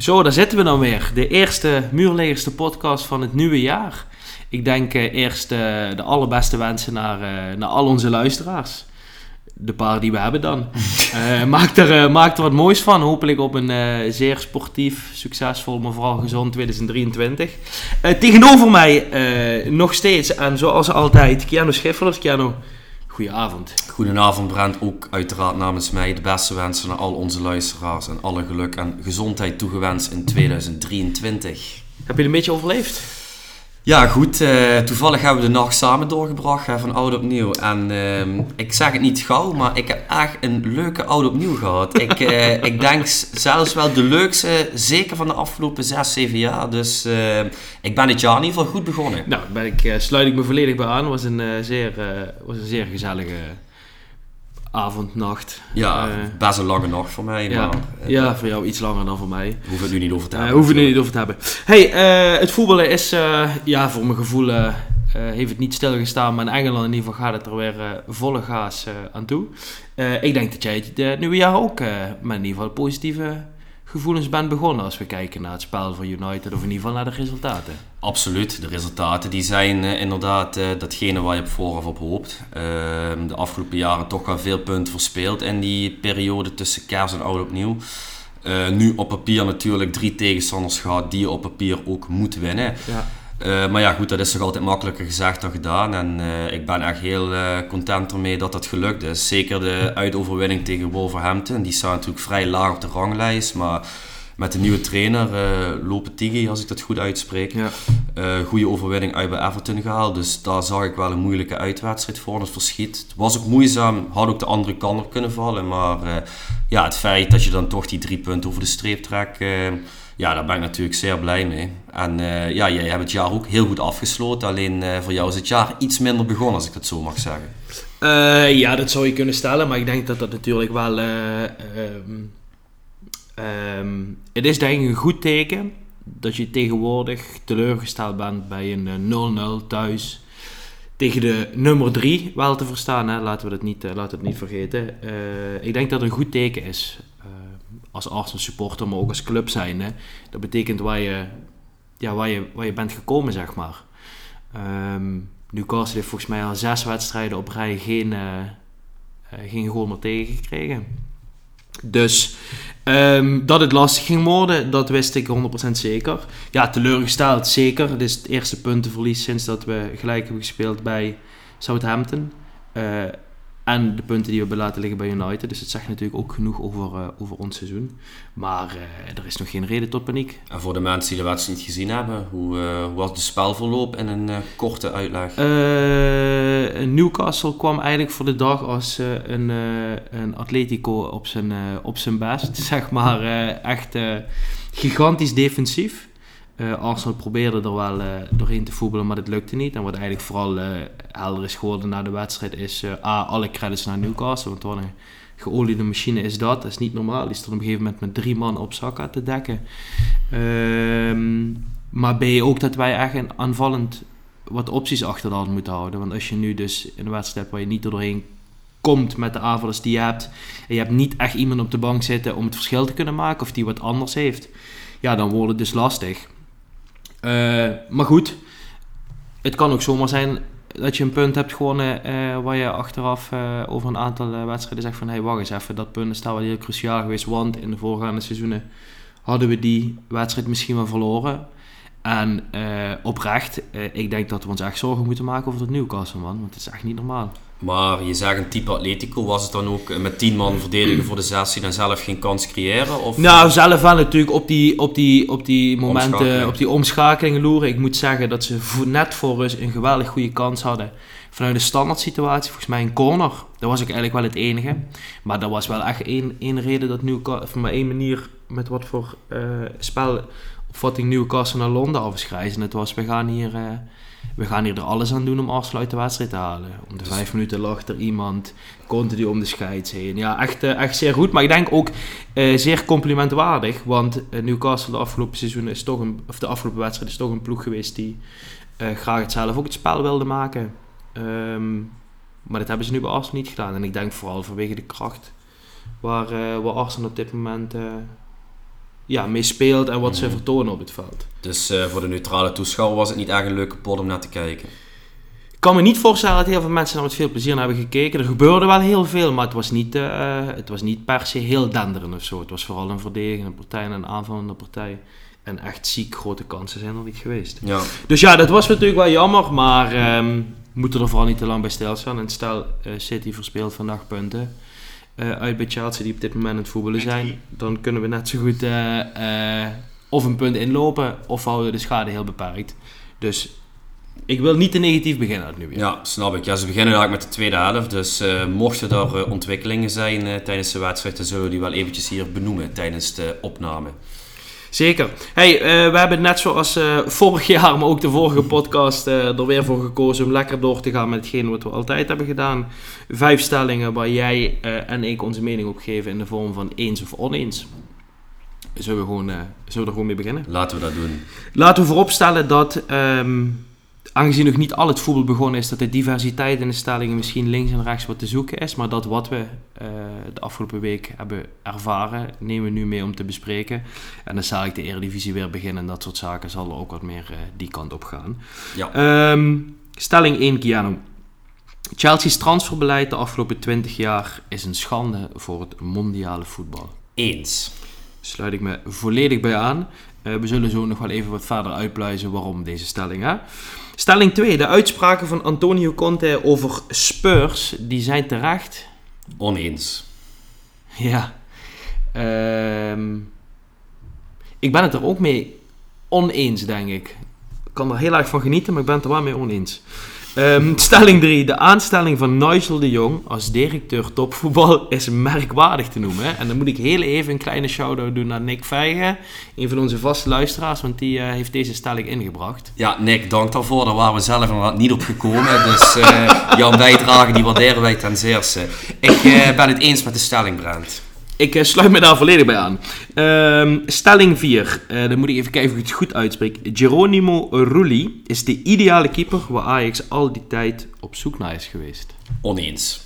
Zo, daar zitten we dan weer. De eerste muurlegerste podcast van het nieuwe jaar. Ik denk eh, eerst eh, de allerbeste wensen naar, eh, naar al onze luisteraars. De paar die we hebben dan. Eh, maak, er, eh, maak er wat moois van. Hopelijk op een eh, zeer sportief, succesvol, maar vooral gezond 2023. Eh, tegenover mij eh, nog steeds, en zoals altijd, Keanu Schiffelers. Keanu, goedenavond. Goedenavond Brent, ook uiteraard namens mij de beste wensen naar al onze luisteraars en alle geluk en gezondheid toegewenst in 2023. Heb je een beetje overleefd? Ja goed, eh, toevallig hebben we de nacht samen doorgebracht hè, van oud op nieuw en ehm, ik zeg het niet gauw, maar ik heb echt een leuke oud op nieuw gehad. Ik, eh, ik denk zelfs wel de leukste, zeker van de afgelopen 6, 7 jaar, dus eh, ik ben het jaar in ieder geval goed begonnen. Nou, ben ik, eh, sluit ik me volledig bij aan. was een, zeer, was een zeer gezellige avond, nacht. Ja, Eh, best een lange nacht voor mij, ja, maar eh, ja, voor jou iets langer dan voor mij. hoeven het nu niet over te Daar hebben. hoeven we het niet over te hebben. hey, eh, het voetballen is, eh, ja, voor mijn gevoel eh, eh, heeft het niet stilgestaan. Maar in Engeland in ieder geval gaat het er weer eh, volle gaas eh, aan toe. Eh, ik denk dat jij het eh, nieuwe jaar ook eh, met in ieder geval positieve gevoelens bent begonnen. Als we kijken naar het spel van United of in ieder geval naar de resultaten. Absoluut, de resultaten die zijn eh, inderdaad eh, datgene waar je op vooraf op hoopt. Ehm, de afgelopen jaren toch wel veel punten verspeeld in die periode tussen kerst en oud opnieuw. Eh, nu op papier natuurlijk drie tegenstanders gehad die je op papier ook moet winnen. Ja. Eh, maar ja, goed, dat is toch altijd makkelijker gezegd dan gedaan. En eh, ik ben echt heel eh, content ermee dat dat gelukt is. Zeker de uitoverwinning tegen Wolverhampton. Die staat natuurlijk vrij laag op de ranglijst. Maar met de nieuwe trainer, eh Lopetegui, als ik dat goed uitspreek. Ja. goede overwinning uit bij Everton gehaald. Dus daar zag ik wel een moeilijke uitwedstrijd voor. Het verschiet. Het was ook moeizaam. Had ook de andere kant op kunnen vallen. Maar ja, het feit dat je dan toch die drie punten over de streep trekt. Ja, daar ben ik natuurlijk zeer blij mee. En eh, ja, jij hebt het jaar ook heel goed afgesloten. Alleen eh, voor jou is het jaar iets minder begonnen, als ik dat zo mag zeggen. Eh, ja, dat zou je kunnen stellen, maar ik denk dat dat natuurlijk wel. eh, ehm, ehm, het is denk ik een goed teken dat je tegenwoordig teleurgesteld bent bij een eh, 0-0 thuis. Tegen de nummer 3 wel te verstaan, hè? laten we dat niet, het niet vergeten. Ik denk dat het een goed teken is. Als Arsenal supporter, maar ook als club zijnde. Dat betekent waar je, ja, waar je, waar je bent gekomen, zeg maar. Ehm Newcastle heeft volgens mij al zes wedstrijden op rij geen, eh, geen goal meer tegengekregen. Dus ehm, dat het lastig ging worden, dat wist ik 100% zeker. Ja, teleurgesteld zeker. Het is het eerste puntenverlies sinds dat we gelijk hebben gespeeld bij Southampton. Eh, en de punten die we hebben laten liggen bij United. Dus het zegt natuurlijk ook genoeg over, eh, over ons seizoen. Maar eh, er is nog geen reden tot paniek. En voor de mensen die de wedstrijd niet gezien hebben, hoe, eh, was de spelverloop in een korte uitleg? Newcastle kwam eigenlijk voor de dag als een, een Atletico op zijn, op zijn best. Zeg maar echt gigantisch defensief. Eh, Arsenal probeerde er wel eh, doorheen te voetballen, maar dat lukte niet. En wat eigenlijk vooral eh, helder is geworden na de wedstrijd is... A, alle credits naar Newcastle, want wat een geoliede machine is dat. Dat is niet normaal. Die stond op een gegeven moment met drie man op Saka te dekken. Ehm, maar B, ook dat wij echt een aanvallend wat opties achter de hand moeten houden. Want als je nu dus in een wedstrijd waar je niet doorheen komt met de aanvallers die je hebt... en je hebt niet echt iemand op de bank zitten om het verschil te kunnen maken... of die wat anders heeft, ja, dan wordt het dus lastig. Eh, maar goed, het kan ook zomaar zijn dat je een punt hebt gewonnen... eh, waar je achteraf eh, over een aantal wedstrijden zegt van... hé, hey, wacht eens even, dat punt is daar wel heel cruciaal geweest... want in de voorgaande seizoenen hadden we die wedstrijd misschien wel verloren... En oprecht, ik denk dat we ons echt zorgen moeten maken over dat Newcastle, man. Want het is echt niet normaal. Maar je zegt een type Atletico, was het dan ook eh, met 10 man verdedigen voor de 16 en zelf geen kans creëren? Of? Nou, zelf wel natuurlijk op die, op die, op die momenten, Omschakeling. op die omschakelingen loeren. Ik moet zeggen dat ze net voor rust een geweldig goede kans hadden. Vanuit de standaard situatie, volgens mij een corner. Dat was ook eigenlijk wel het enige. Maar dat was wel echt één, één reden dat Newcastle, van maar één manier met wat voor eh spelopvatting Newcastle naar Londen. En het was, we gaan hier... eh, we gaan hier er alles aan doen om Arsenal uit de wedstrijd te halen. Om de Dus- vijf minuten lag er iemand, continu om de scheids heen. Ja, echt, eh, echt zeer goed. Maar ik denk ook eh, zeer complimentwaardig. Want eh, Newcastle de afgelopen seizoen is toch een, of de afgelopen wedstrijd is toch een ploeg geweest die graag het zelf ook het spel wilde maken. Ehm, maar dat hebben ze nu bij Arsenal niet gedaan. En ik denk vooral vanwege de kracht waar, eh, waar Arsenal op dit moment ja, mee speelt en wat ze vertonen op het veld. Dus eh, voor de neutrale toeschouwer was het niet echt een leuke pot om naar te kijken. Ik kan me niet voorstellen dat heel veel mensen daar met veel plezier naar hebben gekeken. Er gebeurde wel heel veel, maar het was niet, eh, het was niet per se heel denderend of zo. Het was vooral een verdedigende partij en een aanvallende partij. En echt ziek grote kansen zijn er niet geweest. Ja. Dus ja, dat was natuurlijk wel jammer, maar ehm, we moeten er vooral niet te lang bij stilstaan. En stel, eh, City verspeelt vandaag punten eh, uit bij Chelsea die op dit moment aan het voetballen zijn. Dan kunnen we net zo goed eh, eh, of een punt inlopen of houden we de schade heel beperkt. Dus ik wil niet te negatief beginnen uit nu weer. Ja, snap ik. Ja, ze beginnen eigenlijk met de tweede helft. Dus eh, mochten er eh, ontwikkelingen zijn eh, tijdens de wedstrijd, dan zullen we die wel eventjes hier benoemen tijdens de opname. Zeker. Hey, eh, we hebben net zoals eh, vorig jaar, maar ook de vorige podcast, eh, er weer voor gekozen om lekker door te gaan met hetgeen wat we altijd hebben gedaan. Vijf stellingen waar jij en ik onze mening op geven in de vorm van eens of oneens. Zullen we, gewoon, zullen we er gewoon mee beginnen? Laten we dat doen. Laten we vooropstellen dat, ehm, aangezien nog niet al het voetbal begonnen is, dat de diversiteit in de stellingen misschien links en rechts wat te zoeken is. Maar dat wat we eh, de afgelopen week hebben ervaren, nemen we nu mee om te bespreken. En dan zal ik de Eredivisie weer beginnen en dat soort zaken zal er ook wat meer eh, die kant op gaan. Ja. Ehm, stelling 1, Keanu. Chelsea's transferbeleid de afgelopen 20 jaar is een schande voor het mondiale voetbal. Eens. Sluit ik me volledig bij aan. Eh, we zullen zo nog wel even wat verder uitpluizen waarom deze stelling. Hè? Stelling 2. De uitspraken van Antonio Conte over Spurs, die zijn terecht. Oneens. Ja. Ehm, ik ben het er ook mee oneens, denk ik. Ik kan er heel erg van genieten, maar ik ben het er wel mee oneens. Ehm, stelling 3. De aanstelling van Nigel de Jong als directeur topvoetbal is merkwaardig te noemen. En dan moet ik heel even een kleine shout-out doen naar Nick Vijgen. Een van onze vaste luisteraars, want die eh, heeft deze stelling ingebracht. Ja, Nick, dank daarvoor. Daar waren we zelf inderdaad niet op gekomen. Dus eh, jouw bijdrage die waarderen wij ten zeerste. Ik eh, ben het eens met de stelling, Brent. Ik eh, sluit me daar volledig bij aan. Ehm, stelling 4. Eh, dan moet ik even kijken of ik het goed uitspreek. Geronimo Rulli is de ideale keeper waar Ajax al die tijd op zoek naar is geweest. Oneens.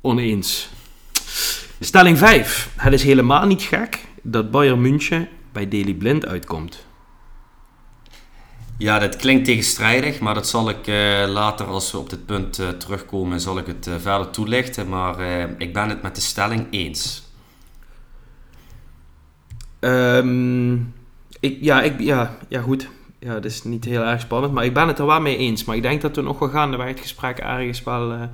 Oneens. Stelling 5. Het is helemaal niet gek dat Bayern München bij Daily Blind uitkomt. Ja, dat klinkt tegenstrijdig, maar dat zal ik eh, later, als we op dit punt eh, terugkomen, zal ik het eh, verder toelichten. Maar ik ben het met de stelling eens. Ehm, ik, ja, ik, ja, ja, goed. Ja, dat is niet heel erg spannend, maar ik ben het er wel mee eens. Maar ik denk dat we nog wel gaandeweg het gesprek ergens wel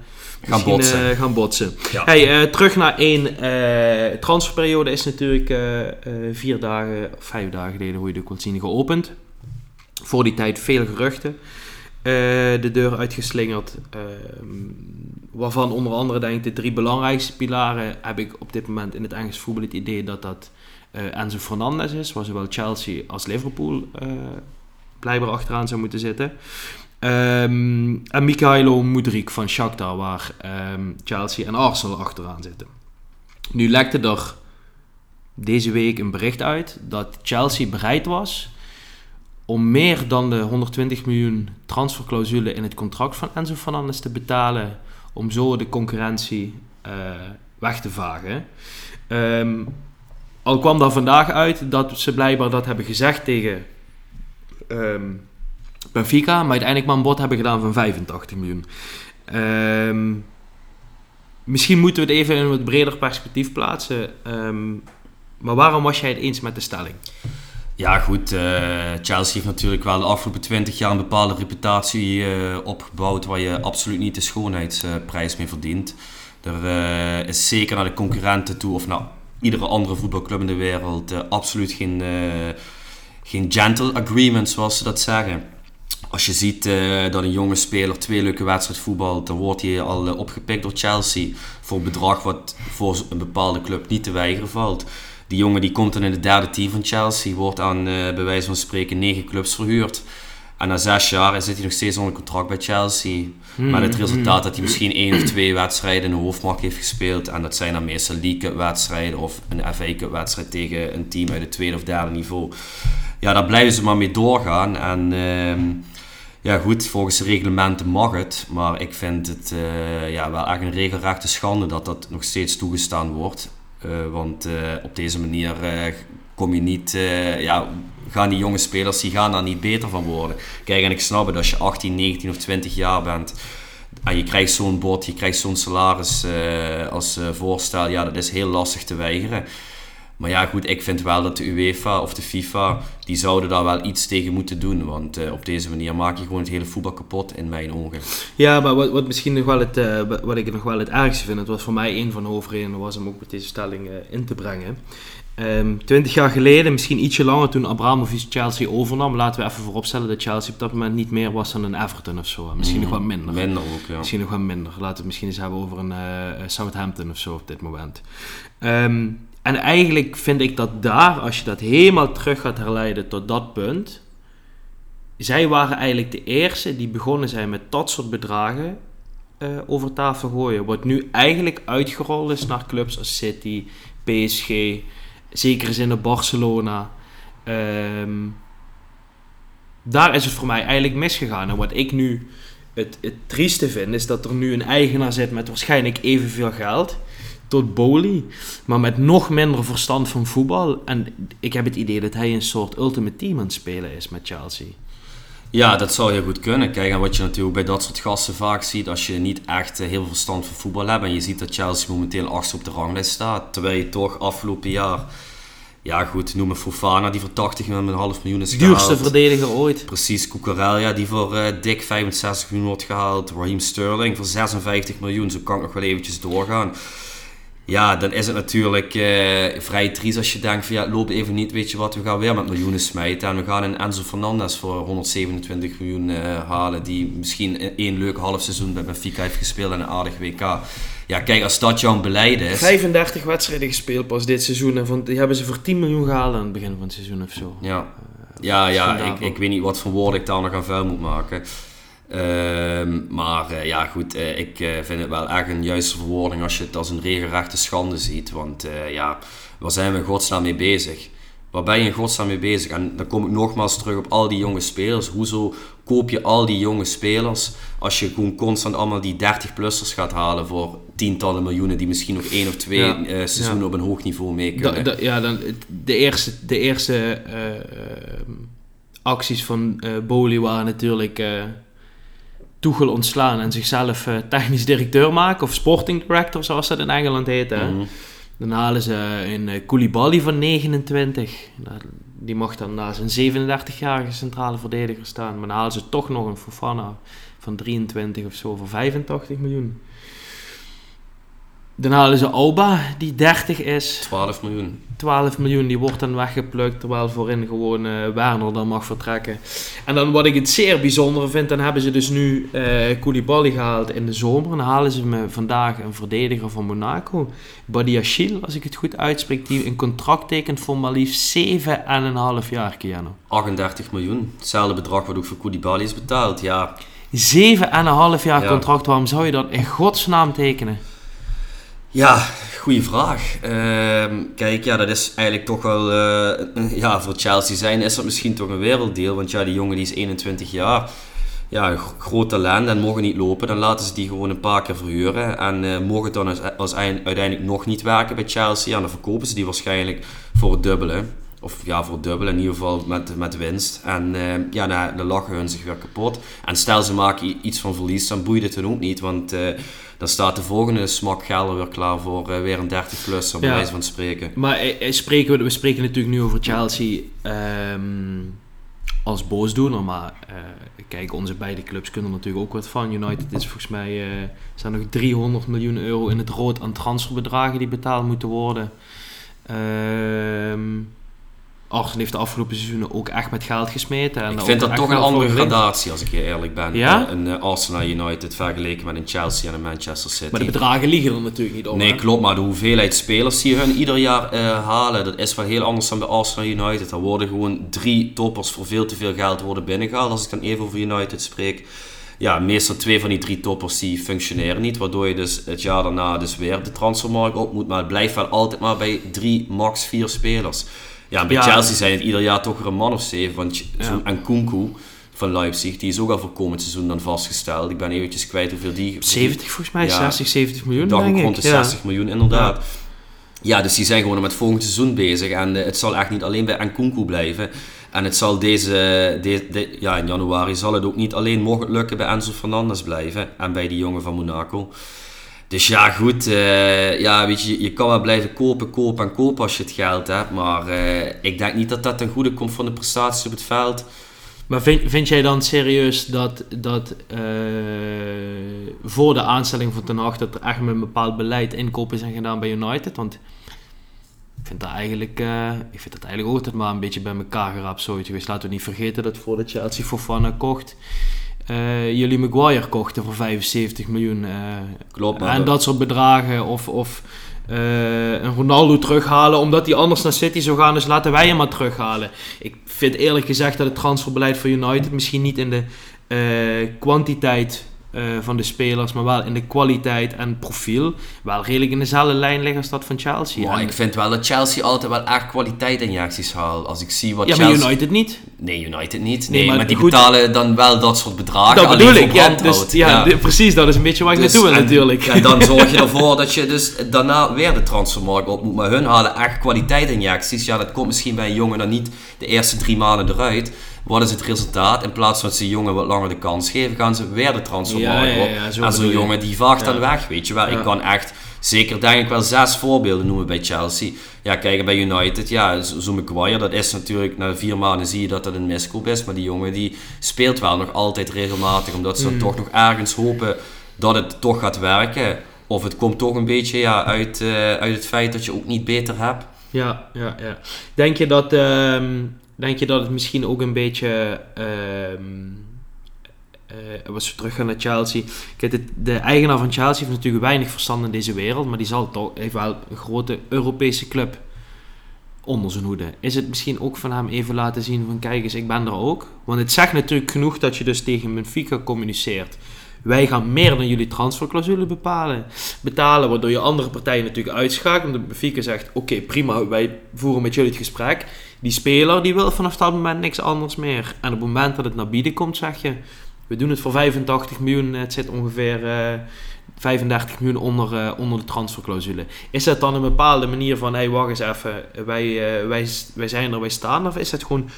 misschien, botsen. gaan botsen. Ja. Hey, terug naar één. transferperiode is natuurlijk vier dagen, of vijf dagen geleden, hoe je ook wilt zien, geopend. Voor die tijd veel geruchten. eh, de deur uitgeslingerd. ehm, waarvan onder andere denk ik de drie belangrijkste pilaren heb ik op dit moment in het Engels voetbal het idee dat dat eh, Enzo Fernandez is, waar zowel Chelsea als Liverpool eh blijkbaar achteraan zou moeten zitten. Ehm, en Mikhailo Mudrik van Shakhtar, waar ehm, Chelsea en Arsenal achteraan zitten. Nu lekte er deze week een bericht uit dat Chelsea bereid was om meer dan de 120 miljoen transferclausule in het contract van Enzo Fernandez te betalen, om zo de concurrentie eh, weg te vagen. Ehm, al kwam daar vandaag uit dat ze blijkbaar dat hebben gezegd tegen ehm, Benfica, maar uiteindelijk maar een bod hebben gedaan van 85 miljoen. Ehm, misschien moeten we het even in een wat breder perspectief plaatsen. Maar waarom was jij het eens met de stelling? Ja, goed. eh, Chelsea heeft natuurlijk wel de afgelopen 20 jaar een bepaalde reputatie eh, opgebouwd waar je absoluut niet de schoonheidsprijs mee verdient. Er eh, is zeker naar de concurrenten toe of naar iedere andere voetbalclub in de wereld absoluut geen, geen gentle agreement, zoals ze dat zeggen. Als je ziet dat een jonge speler twee leuke wedstrijden voetbalt, dan wordt hij al opgepikt door Chelsea voor een bedrag wat voor een bepaalde club niet te weigeren valt. Die jongen die komt dan in het derde team van Chelsea, wordt aan eh, bij wijze van spreken negen clubs verhuurd. En na zes jaar zit hij nog steeds onder contract bij Chelsea. Met het resultaat dat hij misschien één of twee wedstrijden in de hoofdmark heeft gespeeld. En dat zijn dan meestal League Cup wedstrijden of een FA Cup wedstrijd tegen een team uit het tweede of derde niveau. Ja, daar blijven ze maar mee doorgaan. En ehm, Ja goed, volgens de reglementen mag het, maar ik vind het uh, ja, wel echt een regelrechte schande dat dat nog steeds toegestaan wordt. Uh, want uh, op deze manier kom je niet, ja, gaan die jonge spelers die gaan daar niet beter van worden. Kijk, en ik snap het, als je 18, 19 of 20 jaar bent en je krijgt zo'n bod, je krijgt zo'n salaris als voorstel, ja, dat is heel lastig te weigeren. Maar ja, goed, ik vind wel dat de UEFA of de FIFA, die zouden daar wel iets tegen moeten doen. Want uh, op deze manier maak je gewoon het hele voetbal kapot in mijn ogen. Ja, maar wat, wat misschien nog wel het, uh, wat ik nog wel het ergste vind, het was voor mij een van de hoofdredenen, was om ook met deze stelling uh, in te brengen. Um, twintig jaar geleden, misschien ietsje langer toen Abramovich Chelsea overnam, laten we even vooropstellen dat Chelsea op dat moment niet meer was dan een Everton of zo. Misschien nog wat minder. Minder ook, ja. Misschien nog wat minder. Laten we het misschien eens hebben over een Southampton of zo op dit moment. Um, en eigenlijk vind ik dat daar, als je dat helemaal terug gaat herleiden tot dat punt, zij waren eigenlijk de eerste die begonnen zijn met dat soort bedragen uh, over tafel gooien. Wat nu eigenlijk uitgerold is naar clubs als City, PSG, zeker is in de Barcelona. Um, daar is het voor mij eigenlijk misgegaan. En wat ik nu het, het trieste vind, is dat er nu een eigenaar zit met waarschijnlijk evenveel geld tot Boli, maar met nog minder verstand van voetbal. En ik heb het idee dat hij een soort ultimate team aan het spelen is met Chelsea. Ja, dat zou heel goed kunnen. Kijk, en wat je natuurlijk bij dat soort gasten vaak ziet, als je niet echt eh, heel veel verstand van voetbal hebt en je ziet dat Chelsea momenteel achter op de ranglijst staat, terwijl je toch afgelopen jaar, ja goed, noem me Fofana, die voor 80 miljoen, een half miljoen is gehaald. Duurste verdediger ooit. Precies, Cucurella, die voor uh, dik 65 miljoen wordt gehaald, Raheem Sterling voor 56 miljoen, zo kan ik nog wel eventjes doorgaan. Ja, dan is het natuurlijk uh, vrij triest als je denkt van ja, loop even niet, weet je wat, we gaan weer met miljoenen smijten. En we gaan een Enzo Fernandez voor 127 miljoen uh, halen, die misschien één leuk half seizoen bij Benfica heeft gespeeld en een aardig WK. Ja, kijk, als dat jouw beleid is... 35 wedstrijden gespeeld pas dit seizoen en van, die hebben ze voor 10 miljoen gehaald aan het begin van het seizoen of zo. Ja, uh, ja, ja ik, ik weet niet wat voor woorden ik daar nog aan vuil moet maken. Ehm, maar uh, ja, goed, uh, ik uh, vind het wel echt een juiste verwoording als je het als een regelrechte schande ziet. Want ja, waar zijn we in godsnaam mee bezig? Waar ben je in godsnaam mee bezig? En dan kom ik nogmaals terug op al die jonge spelers. Hoezo koop je al die jonge spelers als je gewoon constant allemaal die 30-plussers gaat halen voor tientallen miljoenen die misschien nog één of twee ja, seizoenen op een hoog niveau mee kunnen? Da, da, ja, dan, de eerste, de eerste acties van Boli waren natuurlijk Tuchel ontslaan en zichzelf uh, technisch directeur maken, of sporting director zoals dat in Engeland heet. Hè. Mhm. Dan halen ze een uh, Koulibaly van 29. Nou, die mocht dan na zijn 37-jarige centrale verdediger staan. Maar dan halen ze toch nog een Fofana van 23 of zo voor 85 miljoen. Dan halen ze Alba, die 30 is. 12 miljoen. 12 miljoen, die wordt dan weggeplukt, terwijl voorin gewoon uh, Werner dan mag vertrekken. En dan wat ik het zeer bijzonder vind, dan hebben ze dus nu uh, Koulibaly gehaald in de zomer. En dan halen ze me vandaag een verdediger van Monaco, Badiachil, als ik het goed uitspreek, die een contract tekent voor maar liefst 7,5 jaar, Keanu. 38 miljoen, hetzelfde bedrag wat ook voor Koulibaly is betaald, ja. 7,5 jaar contract, waarom zou je dat in godsnaam tekenen? Ja, goede vraag. Uh, kijk, ja, dat is eigenlijk toch wel... Uh, ja, voor Chelsea zijn is dat misschien toch een werelddeel. Want ja, die jongen die is 21 jaar. Ja, groot talent en mogen niet lopen. Dan laten ze die gewoon een paar keer verhuren. En uh, mogen het dan als, als uiteindelijk nog niet werken bij Chelsea. Dan verkopen ze die waarschijnlijk voor het dubbele. Of ja, voor dubbel in ieder geval met, met winst. En uh, ja, dan, dan lachen hun zich weer kapot. En stel ze maken iets van verlies, dan boeit het hun ook niet. Want uh, dan staat de volgende smak gelden weer klaar voor uh, weer een 30-plus, op ja. wijze van spreken. Maar spreken we, we spreken natuurlijk nu over Chelsea um, als boosdoener. Maar kijk, onze beide clubs kunnen er natuurlijk ook wat van. United is volgens mij... zijn nog 300 miljoen euro in het rood aan transferbedragen die betaald moeten worden. Ehm Arsenal heeft de afgelopen seizoenen ook echt met geld gesmeten. En ik vind dat toch een andere gradatie, als ik je eerlijk ben. Ja? Een uh, Arsenal United vergeleken met een Chelsea en een Manchester City. Maar de bedragen liggen er natuurlijk niet op. Nee, klopt. Maar de hoeveelheid spelers die hun ieder jaar uh, halen, dat is wel heel anders dan bij Arsenal United. Er worden gewoon drie toppers voor veel te veel geld worden binnengehaald. Als ik dan even over United spreek. Ja, meestal twee van die drie toppers die functioneren niet. Waardoor je dus het jaar daarna dus weer de transfermarkt op moet. Maar het blijft wel altijd maar bij drie, max vier spelers. Ja, bij Chelsea zijn het ieder jaar toch er een man of zeven. Want ja. en Kunku, van Leipzig. Die is ook al voor komend seizoen dan vastgesteld. Ik ben eventjes kwijt hoeveel die... 70 volgens mij, ja, 60, 70 miljoen denk ik. rond de 60 miljoen, inderdaad. Ja. dus die zijn gewoon met volgend seizoen bezig. En het zal echt niet alleen bij Nkunku blijven. En het zal deze, de, ja, in januari zal het ook niet alleen mogen lukken bij Enzo Fernandez blijven. En bij die jongen van Monaco. Dus ja, goed. Uh, ja, weet je, je kan wel blijven kopen, kopen en kopen als je het geld hebt. Maar uh, ik denk niet dat dat ten goede komt van de prestaties op het veld. Maar vind, vind jij dan serieus dat, dat uh, voor de aanstelling van Ten Hag... dat er echt met een bepaald beleid inkopen zijn gedaan bij United? Want ik vind dat eigenlijk, ik vind dat eigenlijk altijd maar een beetje bij elkaar geraapt zoiets geweest. Laten we niet vergeten dat voordat Chelsea Fofana kocht uh, jullie Maguire kochten voor 75 miljoen. Uh, Klopt. En dat soort bedragen. Of, of uh, een Ronaldo terughalen omdat hij anders naar City zou gaan. Dus laten wij hem maar terughalen. Ik vind eerlijk gezegd dat het transferbeleid voor United misschien niet in de kwantiteit uh, van de spelers, maar wel in de kwaliteit en profiel wel redelijk in dezelfde lijn liggen als dat van Chelsea. Maar ik vind wel dat Chelsea altijd wel echt kwaliteitinjecties haalt. Als ik zie wat ja, Chelsea... maar United niet. Nee, United niet. Nee, maar, maar, die betalen dan wel dat soort bedragen. Dat bedoel ik, ja, dus, ja, ja. precies, dat is een beetje waar ik dus, naartoe wil natuurlijk. En dan zorg je ervoor dat je dus daarna weer de transfermarkt op moet. Maar hun halen echt kwaliteitinjecties. Ja, dat komt misschien bij een jongen dan niet de eerste drie maanden eruit. Wat is het resultaat? In plaats van dat ze jongen wat langer de kans geven, gaan ze weer de transfermarkt ja, ja, op. en zo'n jongen die vaagt dan weg, weet je wel. Ik kan echt zeker denk ik wel zes voorbeelden noemen bij Chelsea. Ja, kijk, bij United, ja, zo'n McGuire, dat is natuurlijk, na vier maanden zie je dat dat een miskoop is. Maar die jongen die speelt wel nog altijd regelmatig, omdat ze dan mm. toch nog ergens hopen dat het toch gaat werken. Of het komt toch een beetje ja, uit, uh, uit het feit dat je ook niet beter hebt. Ja, ja, ja. Denk je dat... Uh, denk je dat het misschien ook een beetje. Uh, uh, als we teruggaan naar Chelsea. De eigenaar van Chelsea heeft natuurlijk weinig verstand in deze wereld, maar die zal toch, heeft wel een grote Europese club onder zijn hoede. Is het misschien ook van hem even laten zien van kijk eens, ik ben er ook? Want het zegt natuurlijk genoeg dat je dus tegen Benfica communiceert. Wij gaan meer dan jullie transferclausule bepalen, betalen, waardoor je andere partijen natuurlijk uitschakelt. Omdat Benfica zegt, oké prima, wij voeren met jullie het gesprek die speler die wil vanaf dat moment niks anders meer. En op het moment dat het naar bieden komt, zeg je: we doen het voor 85 miljoen. Het zit ongeveer uh, eh, 35 miljoen onder, uh, onder de transferclausule. Is dat dan een bepaalde manier van: hé, hey, wacht eens even, wij, uh, wij, wij zijn er, wij staan? Of is dat gewoon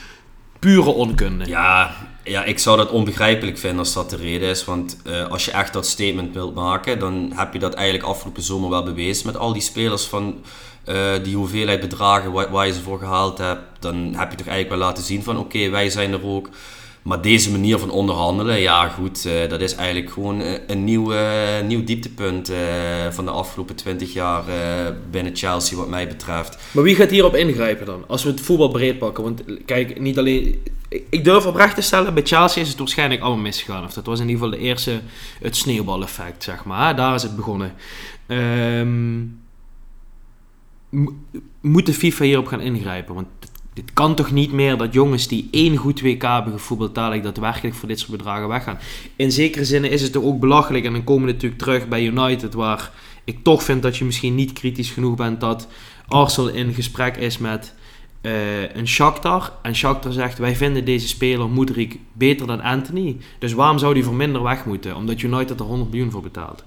pure onkunde? Ja, ja, ik zou dat onbegrijpelijk vinden als dat de reden is. Want als je echt dat statement wilt maken, dan heb je dat eigenlijk afgelopen zomer wel bewezen met al die spelers van uh, die hoeveelheid bedragen waar, je ze voor gehaald hebt, dan heb je toch eigenlijk wel laten zien van oké, wij zijn er ook. Maar deze manier van onderhandelen, ja goed, uh, dat is eigenlijk gewoon eh, een nieuw, nieuw dieptepunt van de afgelopen 20 jaar binnen Chelsea wat mij betreft. Maar wie gaat hierop ingrijpen dan? Als we het voetbal breed pakken. Want kijk, niet alleen... Ik durf oprecht te stellen, bij Chelsea is het waarschijnlijk allemaal misgegaan. Of dat was in ieder geval de eerste, het sneeuwbaleffect, zeg maar. Daar is het begonnen. Ehm moet de FIFA hierop gaan ingrijpen? Want dit kan toch niet meer dat jongens die één goed WK hebben gevoetbald, daadwerkelijk voor dit soort bedragen weggaan. In zekere zin is het toch ook belachelijk. En dan komen we natuurlijk terug bij United, waar ik toch vind dat je misschien niet kritisch genoeg bent dat Arsenal in gesprek is met uh, een Shakhtar. En Shakhtar zegt, wij vinden deze speler Moedrik beter dan Anthony. Dus waarom zou die voor minder weg moeten? Omdat United er 100 miljoen voor betaalt.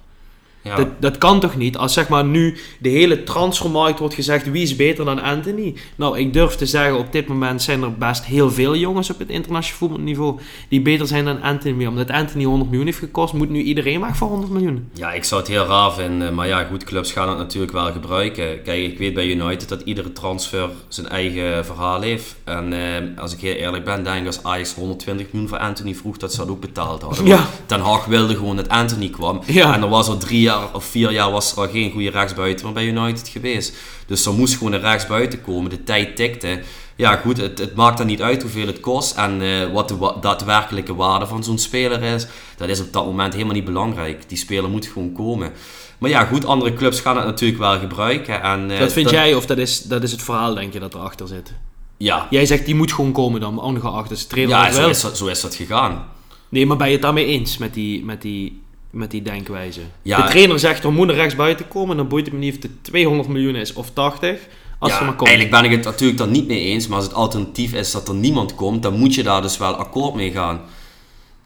Ja. Dat, dat kan toch niet? Als zeg maar nu de hele transfermarkt wordt gezegd wie is beter dan Anthony. Nou, ik durf te zeggen, op dit moment zijn er best heel veel jongens op het internationaal voetbalniveau die beter zijn dan Anthony. Omdat Anthony 100 miljoen heeft gekost, moet nu iedereen weg voor 100 miljoen. Ja, ik zou het heel raar vinden. Maar ja, goed, clubs gaan het natuurlijk wel gebruiken. Kijk, ik weet bij United dat iedere transfer zijn eigen verhaal heeft. En eh, als ik heel eerlijk ben, denk ik als Ajax 120 miljoen voor Anthony vroeg, dat ze dat ook betaald hadden. Ja. Ten Hag wilde gewoon dat Anthony kwam. Ja. En er was al drie jaar of vier jaar was er al geen goede rechtsbuiten bij United geweest. Dus er moest gewoon een rechtsbuiten komen. De tijd tikte. Ja, goed, het, het maakt dan niet uit hoeveel het kost en uh, wat de daadwerkelijke waarde van zo'n speler is. Dat is op dat moment helemaal niet belangrijk. Die speler moet gewoon komen. Maar ja, goed, andere clubs gaan het natuurlijk wel gebruiken. En, uh, dat vind jij, of dat is, dat is het verhaal, denk je, dat erachter zit? Ja. Jij zegt, die moet gewoon komen dan, ongeacht. Dus trainer ja, zo is, zo is dat gegaan. Nee, maar ben je het daarmee eens met die, met die met die denkwijze. Ja, de trainer zegt er moet er rechts buiten komen, dan boeit het me niet of het 200 miljoen is of 80. Als ja, maar komt. eigenlijk ben ik het natuurlijk dan niet mee eens, maar als het alternatief is dat er niemand komt, dan moet je daar dus wel akkoord mee gaan.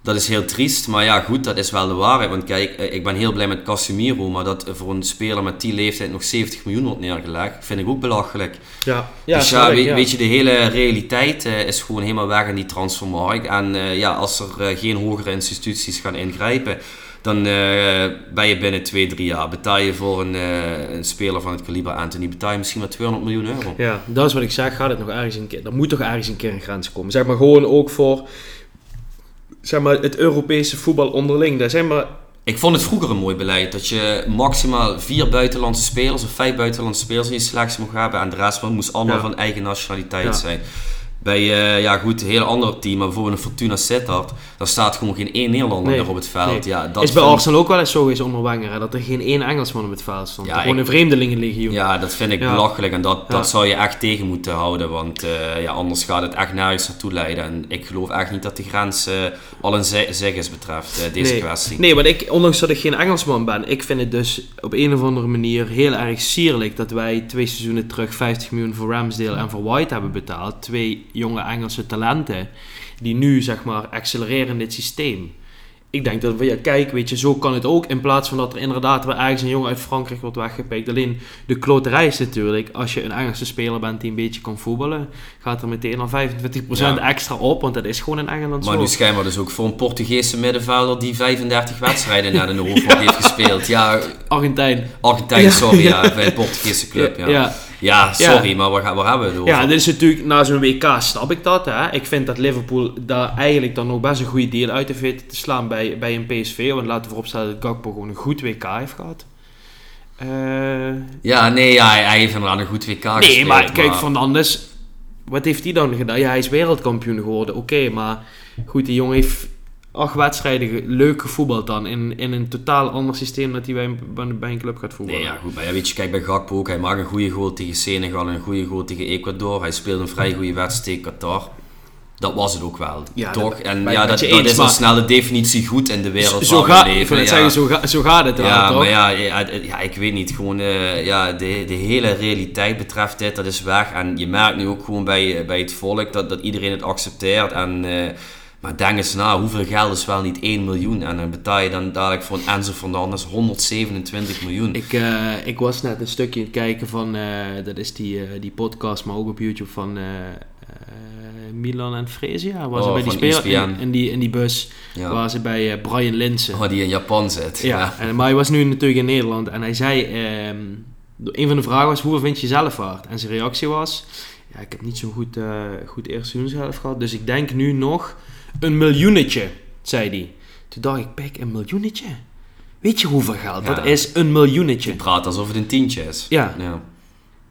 Dat is heel triest, maar ja goed, dat is wel de waarheid. Want kijk, eh, ik ben heel blij met Casemiro, maar dat voor een speler met die leeftijd nog 70 miljoen wordt neergelegd, vind ik ook belachelijk. Ja, ja, dus ja, weet, ja. weet je, de hele realiteit eh, is gewoon helemaal weg in die transfermarkt. En eh, ja, als er geen hogere instituties gaan ingrijpen, dan eh, ben je binnen 2, 3 jaar. Betaal je voor een, eh, een speler van het kaliber Anthony, betaal je misschien maar 200 miljoen euro. Ja, dat is wat ik zeg. Gaat het nog ergens een keer? Er moet toch ergens een keer een grens komen. Zeg maar gewoon ook voor zeg maar, het Europese voetbal onderling. Daar zijn maar. Ik vond het vroeger een mooi beleid dat je maximaal vier buitenlandse spelers of vijf buitenlandse spelers in je selectie mocht hebben en de rest moest allemaal Ja. van eigen nationaliteit Ja. zijn. Bij eh, ja, goed, een heel ander team, maar bijvoorbeeld een Fortuna Sittard, daar staat gewoon geen één Nederlander Nee. meer op het veld. Nee. Ja, dat is bij vind- Arsenal ook wel eens zo geweest onder Wenger. Hè, dat er geen één Engelsman op het veld stond. Ja, gewoon ik- een vreemdelingenlegioen. Ja, dat vind ik Ja. belachelijk en dat, dat zou je echt tegen moeten houden, want eh, ja, anders gaat het echt nergens naartoe leiden. En ik geloof echt niet dat de grens eh, al een ze- zeg is betreft deze nee. kwestie. Nee, want ik, ondanks dat ik geen Engelsman ben, ik vind het dus op een of andere manier heel erg sierlijk dat wij twee seizoenen terug 50 miljoen voor Ramsdale en voor White hebben betaald. Twee jonge Engelse talenten die nu zeg maar accelereren in dit systeem. Ik denk dat we, ja, kijk, weet je, zo kan het ook. In plaats van dat er inderdaad weer ergens een jongen uit Frankrijk wordt weggepikt. Alleen de kloterij is natuurlijk, als je een Engelse speler bent die een beetje kan voetballen, gaat er meteen al 25% Ja. extra op, want dat is gewoon in Engeland Maar zo. nu schijnbaar dus ook voor een Portugese middenvelder die 35 wedstrijden naar de Europa heeft gespeeld. Ja, Argentijn. Argentijn, sorry, ja, bij een Portugese club. Ja, ja. ja. sorry, maar waar, gaan- we het over? Ja, dit is natuurlijk na zo'n WK snap ik dat. Hè. Ik vind dat Liverpool daar eigenlijk dan nog best een goede deal uit heeft weten te slaan bij, bij een PSV. Want laten we vooropstellen dat Gakpo gewoon een goed WK heeft gehad. Eh, Ja, nee, ja, hij, heeft inderdaad een goed WK nee, gespeeld. maar kijk, Fernandes, wat heeft hij dan gedaan? Ja, hij is wereldkampioen geworden, oké. maar goed, die jongen heeft acht wedstrijden leuk gevoetbald dan. In, in een totaal ander systeem dat hij bij een, bij een- bij een club gaat voetballen. Nee, ja, goed, maar ja, weet je, kijk bij Gakpo ook. Hij maakt een goede goal tegen Senegal en een goede goal tegen Ecuador. Hij speelde een vrij goede wedstrijd tegen Qatar. Dat was het ook wel, Ja, toch? dat en ja, dat, je dat eens, is al maar- snel de definitie goed in de wereld zo, waar we leven. ja. zeggen, zo, ga, zo gaat het wel, Ja, toch? maar ja, ja, ik weet niet. Gewoon, eh, ja, de, de hele realiteit betreft dit, dat is weg. En je merkt nu ook gewoon bij, bij het volk dat, dat iedereen het accepteert. En, eh, maar denk eens na, hoeveel geld is wel niet 1 miljoen? En dan betaal je dan dadelijk voor een Enzo Fernandez 127 miljoen. Ik, eh, ik was net een stukje aan het kijken van, eh, dat is die, eh, die podcast, maar ook op YouTube van Milan en Fresia. Waar ze Oh, bij die speler ESPN. in, in, die, in die bus, ja. waar ze bij Brian Linsen. Oh, die in Japan zit. ja, En, maar hij was nu natuurlijk in Nederland en hij zei, ehm, een van de vragen was, hoeveel vind je zelf waard? En zijn reactie was, ja, ik heb niet zo'n goed, goed eerste seizoen zelf gehad, dus ik denk nu nog een miljoenetje, zei hij. Toen dacht ik, pik, een miljoenetje? Weet je hoeveel geld? Ja. Dat is een miljoenetje. Je praat alsof het een tientje is. Ja. ja.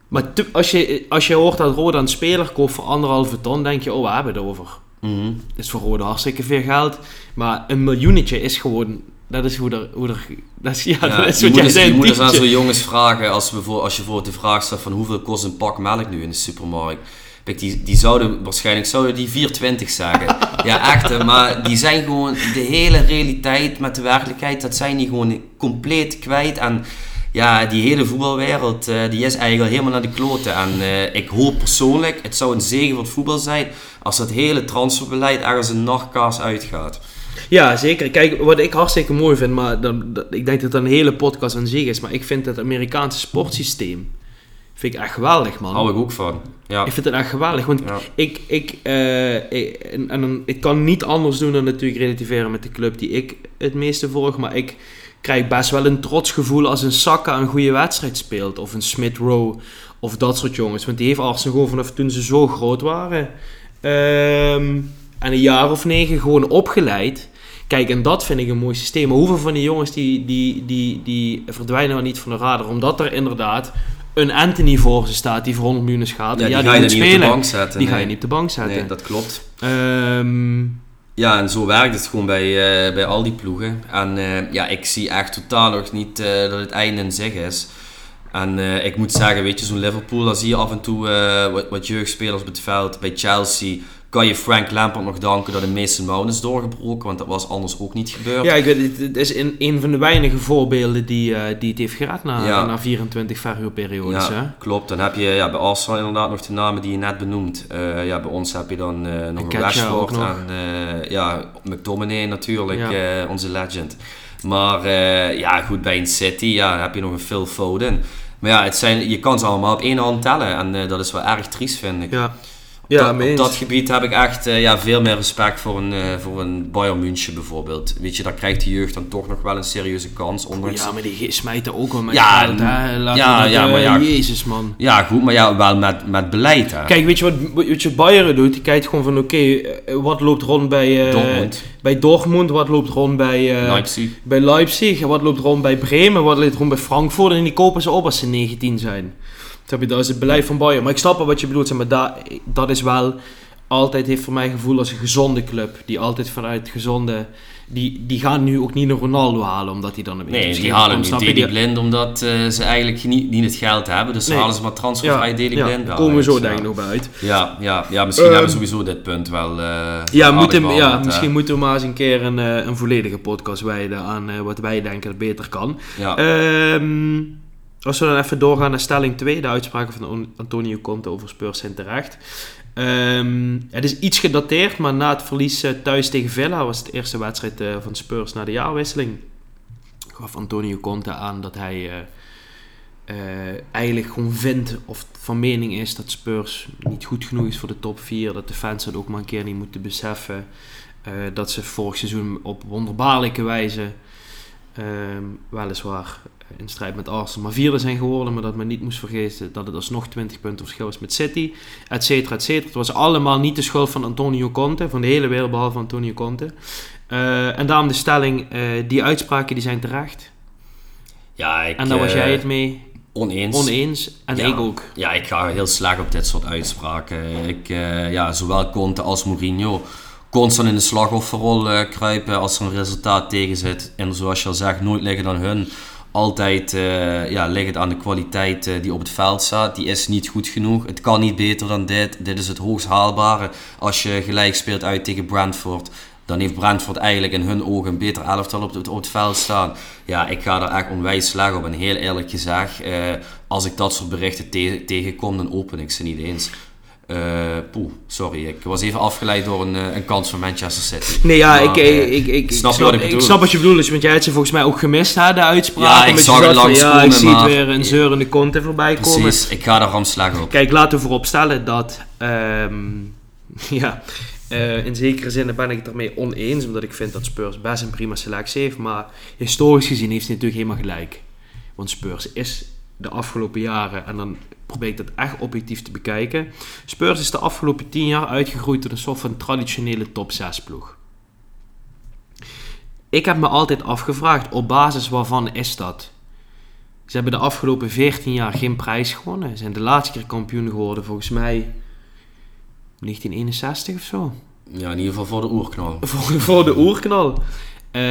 Maar te- als, je, als je hoort dat Roda een speler koopt voor anderhalve ton, denk je, oh, we hebben het over. Dat is voor Roda hartstikke veel geld. Maar een miljoenetje is gewoon... Dat is hoe er... Hoe er dat is, ja, Ja, dat is je wat moet jij zei, je moet eens aan zo'n jongens vragen als, we voor, als je voor de vraag stelt van hoeveel kost een pak melk nu in de supermarkt. Die, zouden waarschijnlijk zouden die 4,20 zeggen. ja, echt. Maar die zijn gewoon de hele realiteit met de werkelijkheid, dat zijn die gewoon compleet kwijt. En ja, die hele voetbalwereld, eh, die is eigenlijk al helemaal naar de kloten. En eh, ik hoop persoonlijk, het zou een zegen voor het voetbal zijn als dat hele transferbeleid ergens een nachtkaas uitgaat. Ja, zeker. Kijk, wat ik hartstikke mooi vind, maar dat- ik denk dat een hele podcast aan zich is, maar ik vind het Amerikaanse sportsysteem vind ik echt geweldig, man. Hou ik ook van. Ja. Ik vind het echt geweldig, want Ja. ik, ik, eh, ik, en, en ik kan niet anders doen dan natuurlijk relativeren met de club die ik het meeste volg, maar ik krijg best wel een trots gevoel als een Saka een goede wedstrijd speelt, of een Smith Rowe, of dat soort jongens, want die heeft Arsenal gewoon vanaf toen ze zo groot waren, ehm, en een jaar of negen gewoon opgeleid. Kijk, en dat vind ik een mooi systeem. Maar hoeveel van die jongens die, die, die, die verdwijnen wel niet van de radar, omdat er inderdaad een Anthony voor ze staat die voor 100 miljoen is gaat. Ja, Ja, die ga je niet op de spelen. bank zetten. Die ga je niet op de bank zetten. Nee, dat klopt. Ehm, Ja, en zo werkt het gewoon bij, eh, bij al die ploegen. En eh, ja, ik zie echt totaal nog niet eh, dat het einde in zich is. En ik moet zeggen, weet je, zo'n Liverpool, daar zie je af en toe wat, wat jeugdspelers op het veld. Bij Chelsea kan je Frank Lampard nog danken dat de Mason Mount is doorgebroken, want dat was anders ook niet gebeurd. Ja, ik weet, het, is een, een van de weinige voorbeelden die, eh, die het heeft gered na, Ja. na 24 verhuurperiodes. hè? Ja, klopt. Dan heb je ja, bij Arsenal inderdaad nog de namen die je net benoemt. Eh, ja, bij ons heb je dan eh, nog een Rashford nog. en ja, McTominay natuurlijk, Ja. onze legend. Maar ja, goed, bij een City ja, heb je nog een Phil Foden. Maar ja, het zijn, je kan ze allemaal op één hand tellen en dat is wel erg triest, vind ik. Ja, ja op dat gebied heb ik echt eh, ja, veel meer respect voor een, eh, voor een Bayern München bijvoorbeeld. Weet je, daar krijgt de jeugd dan toch nog wel een serieuze kans. Ondanks... Ja, maar die smijten ook wel met Ja, geld, hè? Laten ja, we dat, ja, maar ja. Jezus, man. Ja, goed, maar ja, wel met, met beleid. Hè. Kijk, weet je wat, weet je wat Bayern doet? Die kijkt gewoon van, oké, eh, wat loopt rond bij, eh, Dortmund, bij Dortmund? Wat loopt rond bij, eh, Leipzig. bij Leipzig? Wat loopt rond bij Bremen? Wat loopt rond bij Frankfurt? En die kopen ze op als ze 19 zijn. Dat, heb je, dat is het beleid van Bayern. Maar ik snap wel wat je bedoelt. zeg Maar dat, dat is wel altijd, heeft voor mij gevoel als een gezonde club. Die altijd vanuit gezonde... Die, die gaan nu ook niet een Ronaldo halen, omdat hij dan een beetje Nee, die misschien halen nu snap je? Daily Die- Blind omdat eh, ze eigenlijk niet, niet het geld hebben. Dus Nee. halen ze maar transfervrij ja, Blind daar komen we zo denk ik nog bij uit. Ja, ja, ja misschien Ehm, hebben we sowieso dit punt wel eh Ja, moeten, ja hè. misschien moeten we maar eens een keer een, eh, een volledige podcast wijden aan eh, wat wij denken dat beter kan. Ja. Ehm, als we dan even doorgaan naar stelling 2, de uitspraken van On- Antonio Conte over Spurs zijn terecht. Ehm, het is iets gedateerd, maar na het verlies eh, thuis tegen Villa was het de eerste wedstrijd eh, van Spurs na de jaarwisseling. Gaf Antonio Conte aan dat hij eh, eigenlijk gewoon vindt of van mening is dat Spurs niet goed genoeg is voor de top 4. Dat de fans dat ook maar een keer niet moeten beseffen. Dat ze vorig seizoen op wonderbaarlijke wijze, ehm, weliswaar in strijd met Arsenal, maar vierde zijn geworden. Maar dat men niet moest vergeten dat het alsnog 20 punten verschil is met City. Et cetera, et cetera. Het was allemaal niet de schuld van Antonio Conte, van de hele wereld behalve Antonio Conte. Eh, en daarom de stelling, eh, die uitspraken die zijn terecht. ja, ik, En daar was eh, jij het mee oneens. oneens. En Ja. ik ook. Ja, ik ga heel slecht op dit soort uitspraken. Ik, ja, zowel Conte als Mourinho constant in de slachtofferrol eh, kruipen als er een resultaat tegen zit. En zoals je al zegt, nooit liggen dan hun. Altijd eh ja, liggend aan de kwaliteit eh, die op het veld staat. Die is niet goed genoeg. Het kan niet beter dan dit. Dit is het hoogst haalbare. Als je gelijk speelt uit tegen Brentford. Dan heeft Brentford eigenlijk in hun ogen een beter elftal op het, het veld staan. Ja, ik ga er echt onwijs slecht op. En heel eerlijk gezegd, eh, als ik dat soort berichten te- tegenkom, dan open ik ze niet eens. Poeh, sorry. Ik was even afgeleid door een, eh, een kans van Manchester City. Nee, ja, Maar, ik, eh, ik, ik, ik, snap je snap, wat ik ik snap wat je bedoelt, dus, want jij hebt ze volgens mij ook gemist, hè, de uitspraak. Ja, ik zag het zat van, langskomen, Ja, ik zie het weer een zeurende Conte voorbij komen. Precies, ik ga daar ramslag op. Kijk, laten we vooropstellen dat, ehm, ja, in zekere zin ben ik het ermee oneens, omdat ik vind dat Spurs best een prima selectie heeft, maar historisch gezien heeft hij natuurlijk helemaal gelijk. Want Spurs is de afgelopen jaren, en dan probeer ik dat echt objectief te bekijken, Spurs is de afgelopen tien jaar uitgegroeid tot een soort van traditionele top 6 ploeg. Ik heb me altijd afgevraagd, op basis waarvan is dat? Ze hebben de afgelopen 14 jaar geen prijs gewonnen. Ze zijn de laatste keer kampioen geworden, volgens mij 1961 of zo. Ja, in ieder geval voor de oerknal. Voor, voor de oerknal. Eh,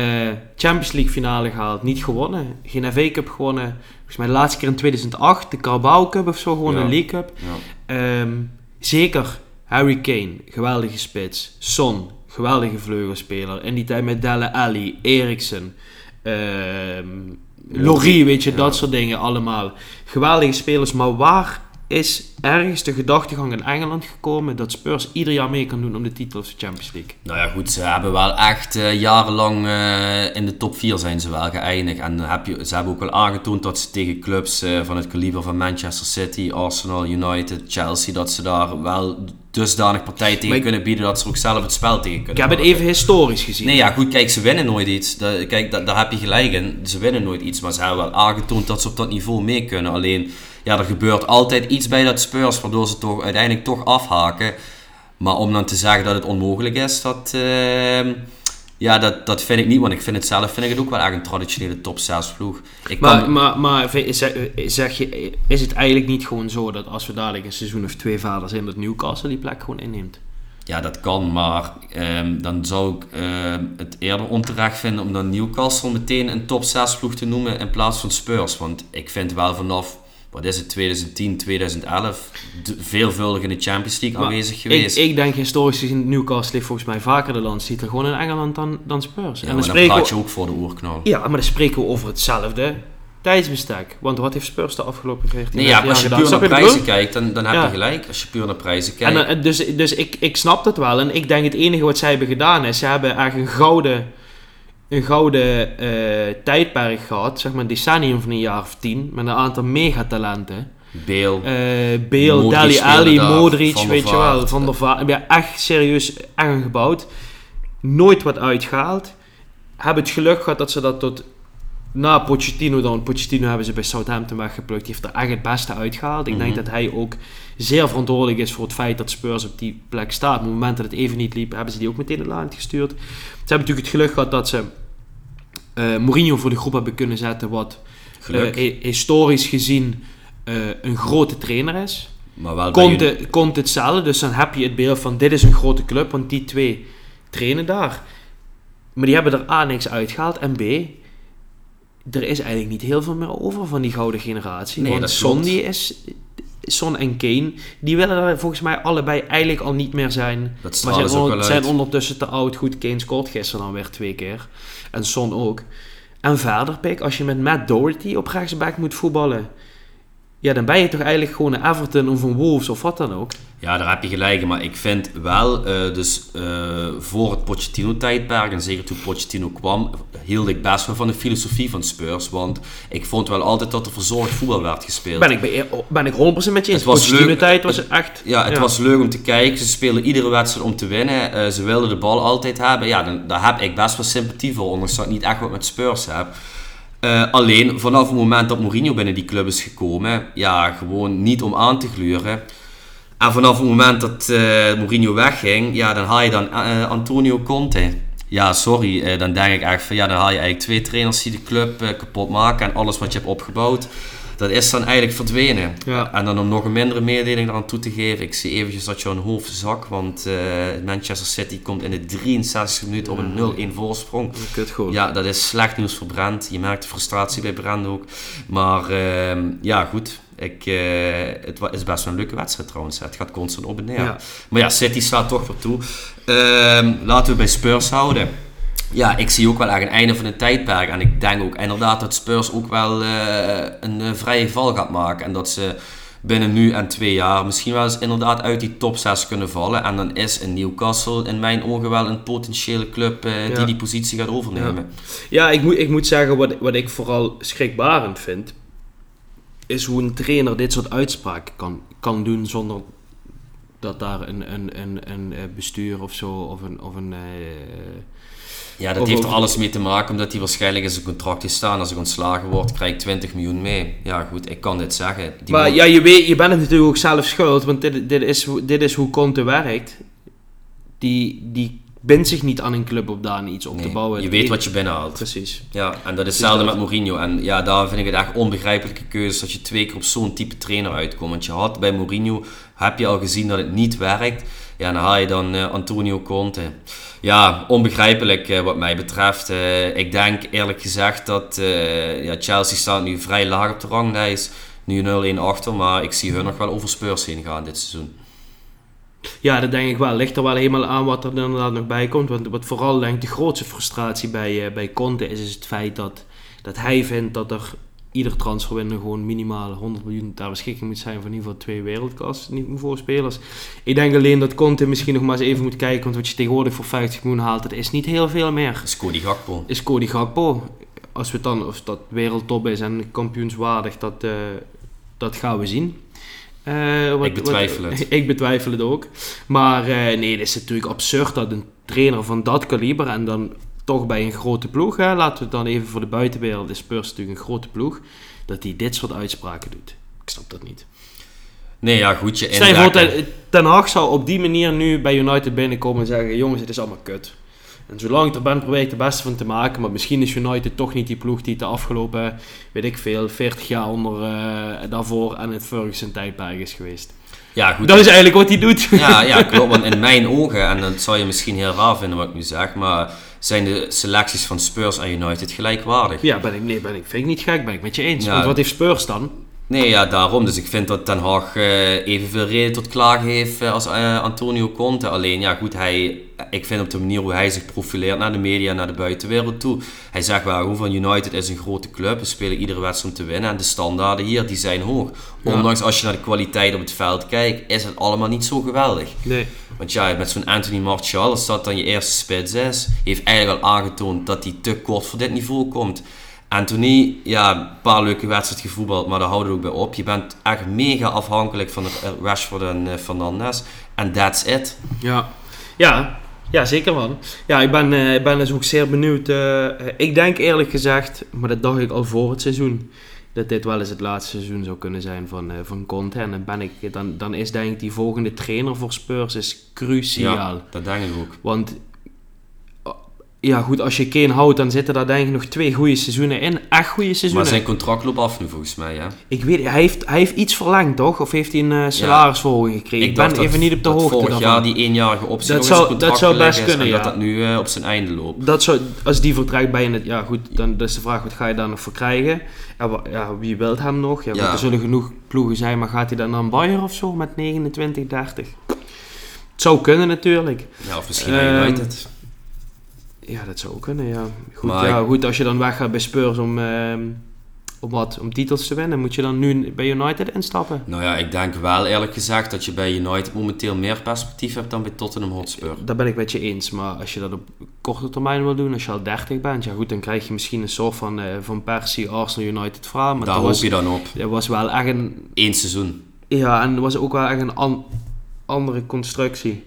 Champions League finale gehaald, niet gewonnen. Geen FA Cup gewonnen. Volgens mij de laatste keer in 2008, de Carabao Cup of zo, gewoon Ja. een League Cup. Ja. Ehm, zeker Harry Kane, geweldige spits. Son, geweldige vleugelspeler. In die tijd met Dele Alli, Eriksen, ehm Laurie, weet je, Ja. dat soort dingen allemaal. Geweldige spelers, maar waar is ergens de gedachtegang in Engeland gekomen dat Spurs ieder jaar mee kan doen om de titel of de Champions League? Nou ja, goed, ze hebben wel echt eh, jarenlang eh, in de top 4 zijn ze wel geëindigd. En heb je, ze hebben ook wel aangetoond dat ze tegen clubs eh, van het kaliber van Manchester City, Arsenal, United, Chelsea, dat ze daar wel dusdanig partij tegen Maar ik- kunnen bieden dat ze ook zelf het spel tegen Ik kunnen heb het even historisch gezien. Nee, ja, goed, kijk, ze winnen nooit iets. Kijk, da- daar heb je gelijk in. Ze winnen nooit iets, maar ze hebben wel aangetoond dat ze op dat niveau mee kunnen. Alleen, ja, er gebeurt altijd iets bij dat Spurs, waardoor ze toch uiteindelijk toch afhaken. Maar om dan te zeggen dat het onmogelijk is, dat, ehm, ja, dat, dat vind ik niet. Want ik vind het zelf vind ik het ook wel echt een traditionele top 6 ploeg. Ik Maar, kan, maar, maar zeg, zeg je, is het eigenlijk niet gewoon zo dat als we dadelijk een seizoen of twee verder zijn, dat Newcastle die plek gewoon inneemt? Ja, dat kan, maar ehm, dan zou ik ehm, het eerder onterecht vinden om dan Newcastle meteen een top 6 ploeg te noemen in plaats van Spurs. Want ik vind wel vanaf wat is het, 2010, 2011, d- veelvuldig in de Champions League Maar aanwezig Ik, geweest. ik denk historisch gezien, Newcastle heeft volgens mij vaker de landstitel gewoon in Engeland dan, dan Spurs. ja, en dan dan praat je ook voor de oerknal. ja, maar dan spreken we over hetzelfde tijdsbestek. Want wat heeft Spurs de afgelopen 14 Nee, ja, 15 als je puur gedaan? naar ik prijzen kijkt, dan, dan heb Ja. je gelijk. Als je puur naar prijzen kijkt. En, eh, dus dus ik, ik snap dat wel. En ik denk het enige wat zij hebben gedaan is, ze hebben eigenlijk een gouden, een gouden eh, tijdperk gehad. Zeg maar een decennium van een jaar of tien. Met een aantal megatalenten. Eh Bale, Modric Dali Ali, Modric, weet je wel. Van der Vaart. Ja, echt serieus aangebouwd. Nooit wat uitgehaald. Hebben het geluk gehad dat ze dat tot na Pochettino dan. Pochettino hebben ze bij Southampton weggeplukt. Die heeft er echt het beste uitgehaald. Ik denk Mhm. dat hij ook zeer verantwoordelijk is voor het feit dat Spurs op die plek staat. Op het moment dat het even niet liep, hebben ze die ook meteen in de laan gestuurd. Ze hebben natuurlijk het geluk gehad dat ze eh, Mourinho voor de groep hebben kunnen zetten. Wat eh, hi- historisch gezien eh, een grote trainer is. maar wel Komt, het- komt hetzelfde, dus dan heb je het beeld van dit is een grote club, want die twee trainen daar. Maar die hebben er A niks uitgehaald en B, er is eigenlijk niet heel veel meer over van die gouden generatie. Nee, want dat Son, klopt. die is, Son en Kane, die willen er volgens mij allebei eigenlijk al niet meer zijn. Dat Maar zijn, wel zijn ondertussen te oud. Goed, Kane scoort gisteren dan weer twee keer. En Son ook. En verder, Pik, als je met Matt Doherty op rechtsback moet voetballen... Ja, dan ben je toch eigenlijk gewoon een Everton of een Wolves of wat dan ook. Ja, daar heb je gelijk in. Maar ik vind wel, eh, dus eh, voor het Pochettino-tijdperk, en zeker toen Pochettino kwam, hield ik best wel van de filosofie van Spurs. Want ik vond wel altijd dat er verzorgd voetbal werd gespeeld. Ben ik, bij, ben ik 100% met je eens. Het was leuk. tijd was echt... Ja, het was leuk om te kijken. Ze spelen iedere wedstrijd om te winnen. Eh, ze wilden de bal altijd hebben. Ja, dan, daar heb ik best wel sympathie voor. Ondanks dat ik niet echt wat met Spurs heb. Eh, alleen vanaf het moment dat Mourinho binnen die club is gekomen, ja, gewoon niet om aan te gluren. En vanaf het moment dat eh, Mourinho wegging, ja, dan haal je dan eh, Antonio Conte. Ja, sorry, dan denk ik echt van ja, dan haal je eigenlijk twee trainers die de club kapot maken en alles wat je hebt opgebouwd. Dat is dan eigenlijk verdwenen. Ja. En dan om nog een mindere mededeling eraan toe te geven. Ik zie eventjes dat je een hoofd zak. Want eh, Manchester City komt in de 63 minuut op een 0-1 voorsprong. Kut. Ja, dat is slecht nieuws voor Brent. Je merkt de frustratie bij Brent ook. Maar ehm, ja, goed. Ik, eh, het is best wel een leuke wedstrijd trouwens. Het gaat constant op en neer. Ja. Maar ja, City slaat toch weer toe. Ehm, laten we bij Spurs houden. Ja, ik zie ook wel echt een einde van een tijdperk. En ik denk ook inderdaad dat Spurs ook wel eh, een eh, vrije val gaat maken. En dat ze binnen nu en twee jaar misschien wel eens inderdaad uit die top 6 kunnen vallen. En dan is een Newcastle in mijn ogen wel een potentiële club eh, Ja. die die positie gaat overnemen. Ja, ik moet, ik moet zeggen, wat, wat ik vooral schrikbarend vind, is hoe een trainer dit soort uitspraken kan, kan doen zonder dat daar een, een, een, een bestuur of zo, of een... Of een Ja, dat heeft er alles mee te maken omdat hij waarschijnlijk in zijn contract heeft staan. Als ik ontslagen word, krijg ik 20 miljoen mee. Ja, goed, ik kan dit zeggen. Die maar ja, je, weet, je bent het natuurlijk ook zelf schuld, want dit, dit, is, hoe- dit is hoe Conte werkt. Die, die bindt zich niet aan een club op daar iets op Nee, te bouwen. je weet wat je binnenhaalt. Precies. Ja, en dat is hetzelfde dat. met Mourinho. En ja, daar vind ik het echt onbegrijpelijke keuze dat je twee keer op zo'n type trainer uitkomt. Want je had bij Mourinho, heb je al gezien dat het niet werkt. Ja, dan haal je dan eh, Antonio Conte. Ja, onbegrijpelijk eh, wat mij betreft. Eh, ik denk eerlijk gezegd dat ja, Chelsea staat nu vrij laag op de ranglijst. Nu 0-1 achter, maar ik zie hun nog wel over Spurs heen gaan dit seizoen. Ja, dat denk ik wel. Ligt er wel helemaal aan wat er inderdaad nog bij komt. Want wat vooral denk ik de grootste frustratie bij, eh, bij Conte is, is het feit dat, dat hij vindt dat er ieder transferwindow gewoon minimaal 100 miljoen ter beschikking moet zijn voor in ieder geval twee wereldklasse niveauspelers. Ik denk alleen dat Conte misschien nog maar eens even moet kijken, want wat je tegenwoordig voor 50 miljoen haalt, dat is niet heel veel meer. Is Cody Gakpo. Is Cody Gakpo. Als we dan, of dat wereldtop is en kampioenswaardig, dat, eh, dat gaan we zien. Eh, wat- Ik betwijfel wat- het. Ik betwijfel het ook. Maar eh, nee, het is natuurlijk absurd dat een trainer van dat kaliber en dan toch bij een grote ploeg, hè, laten we het dan even voor de buitenwereld, is Spurs natuurlijk een grote ploeg, dat hij dit soort uitspraken doet. Ik snap dat niet. Nee, ja, goed. Je Stel je voor, indekken. Ten, Ten Hag zou op die manier nu bij United binnenkomen en zeggen, jongens, het is allemaal kut. En zolang ik er ben, probeer ik het beste van te maken. Maar misschien is United toch niet die ploeg die de afgelopen, weet ik veel, 40 jaar onder eh, daarvoor en het Ferguson tijdperk is geweest. Ja, goed. Dat is eigenlijk wat hij doet. Ja, ja, klopt. Want in mijn ogen, en dat zou je misschien heel raar vinden wat ik nu zeg, maar zijn de selecties van Spurs en United gelijkwaardig. Ja, ben ik, nee, ben ik, vind ik niet gek, ben ik met je eens. Ja. Want wat heeft Spurs dan? Nee, ja, daarom. Dus ik vind dat Ten Hag uh, evenveel reden tot klagen heeft uh, als uh, Antonio Conte. Alleen, ja goed, hij, ik vind op de manier hoe hij zich profileert naar de media, naar de buitenwereld toe. Hij zegt wel gewoon van United is een grote club. We spelen iedere wedstrijd om te winnen. En de standaarden hier, die zijn hoog. Ondanks als je naar de kwaliteit op het veld kijkt, is het allemaal niet zo geweldig. Nee. Want ja, met zo'n Anthony Martial, als dat dan je eerste spits is, heeft eigenlijk al aangetoond dat hij te kort voor dit niveau komt. Anthony, ja, een paar leuke wedstrijden gevoetbald, maar daar houden we ook bij op. Je bent echt mega afhankelijk van Rashford en uh, Fernandes. En that's it. Ja, ja, ja zeker man. Ja, ik ben, uh, ik ben dus ook zeer benieuwd. Uh, ik denk eerlijk gezegd, maar dat dacht ik al voor het seizoen, dat dit wel eens het laatste seizoen zou kunnen zijn van, van Conte. En dan, ben ik, dan, dan is denk ik die volgende trainer voor Spurs is cruciaal. Ja, dat denk ik ook. Want ja, goed, als je Kane houdt, dan zitten daar denk ik nog twee goede seizoenen in. Echt goede seizoenen. Maar zijn contract loopt af nu volgens mij, ja? Ik weet hij heeft, hij heeft iets verlengd, toch? Of heeft hij een uh, salarisverhoging gekregen? Ik, ben even niet op de hoogte vorig daarvan. jaar die eenjarige optie dat zou, dat zou best kunnen, ja. dat dat nu uh, op zijn einde loopt. Dat zou, als die vertrekt bij het... Ja, goed, dan is de vraag, wat ga je daar nog voor krijgen? Ja, ja wie wilt hem nog? Ja, ja. Er zullen genoeg ploegen zijn, maar gaat hij dan naar een Bayern of zo met 29, 30? Het zou kunnen natuurlijk. Ja, of misschien naar United. Ja, dat zou ook kunnen, ja. Goed, ja, goed als je dan weg gaat bij Spurs om, uh, om, wat, om titels te winnen, moet je dan nu bij United instappen? Nou ja, ik denk wel eerlijk gezegd dat je bij United momenteel meer perspectief hebt dan bij Tottenham Hotspur. Daar ben ik met je eens, maar als je dat op korte termijn wil doen, als je al 30 bent, ja goed, dan krijg je misschien een soort van, uh, van Persie, Arsenal, United verhaal. Maar Daar hoop je dan op. Dat was wel echt een... Eén seizoen. Ja, en dat was ook wel echt een an andere constructie.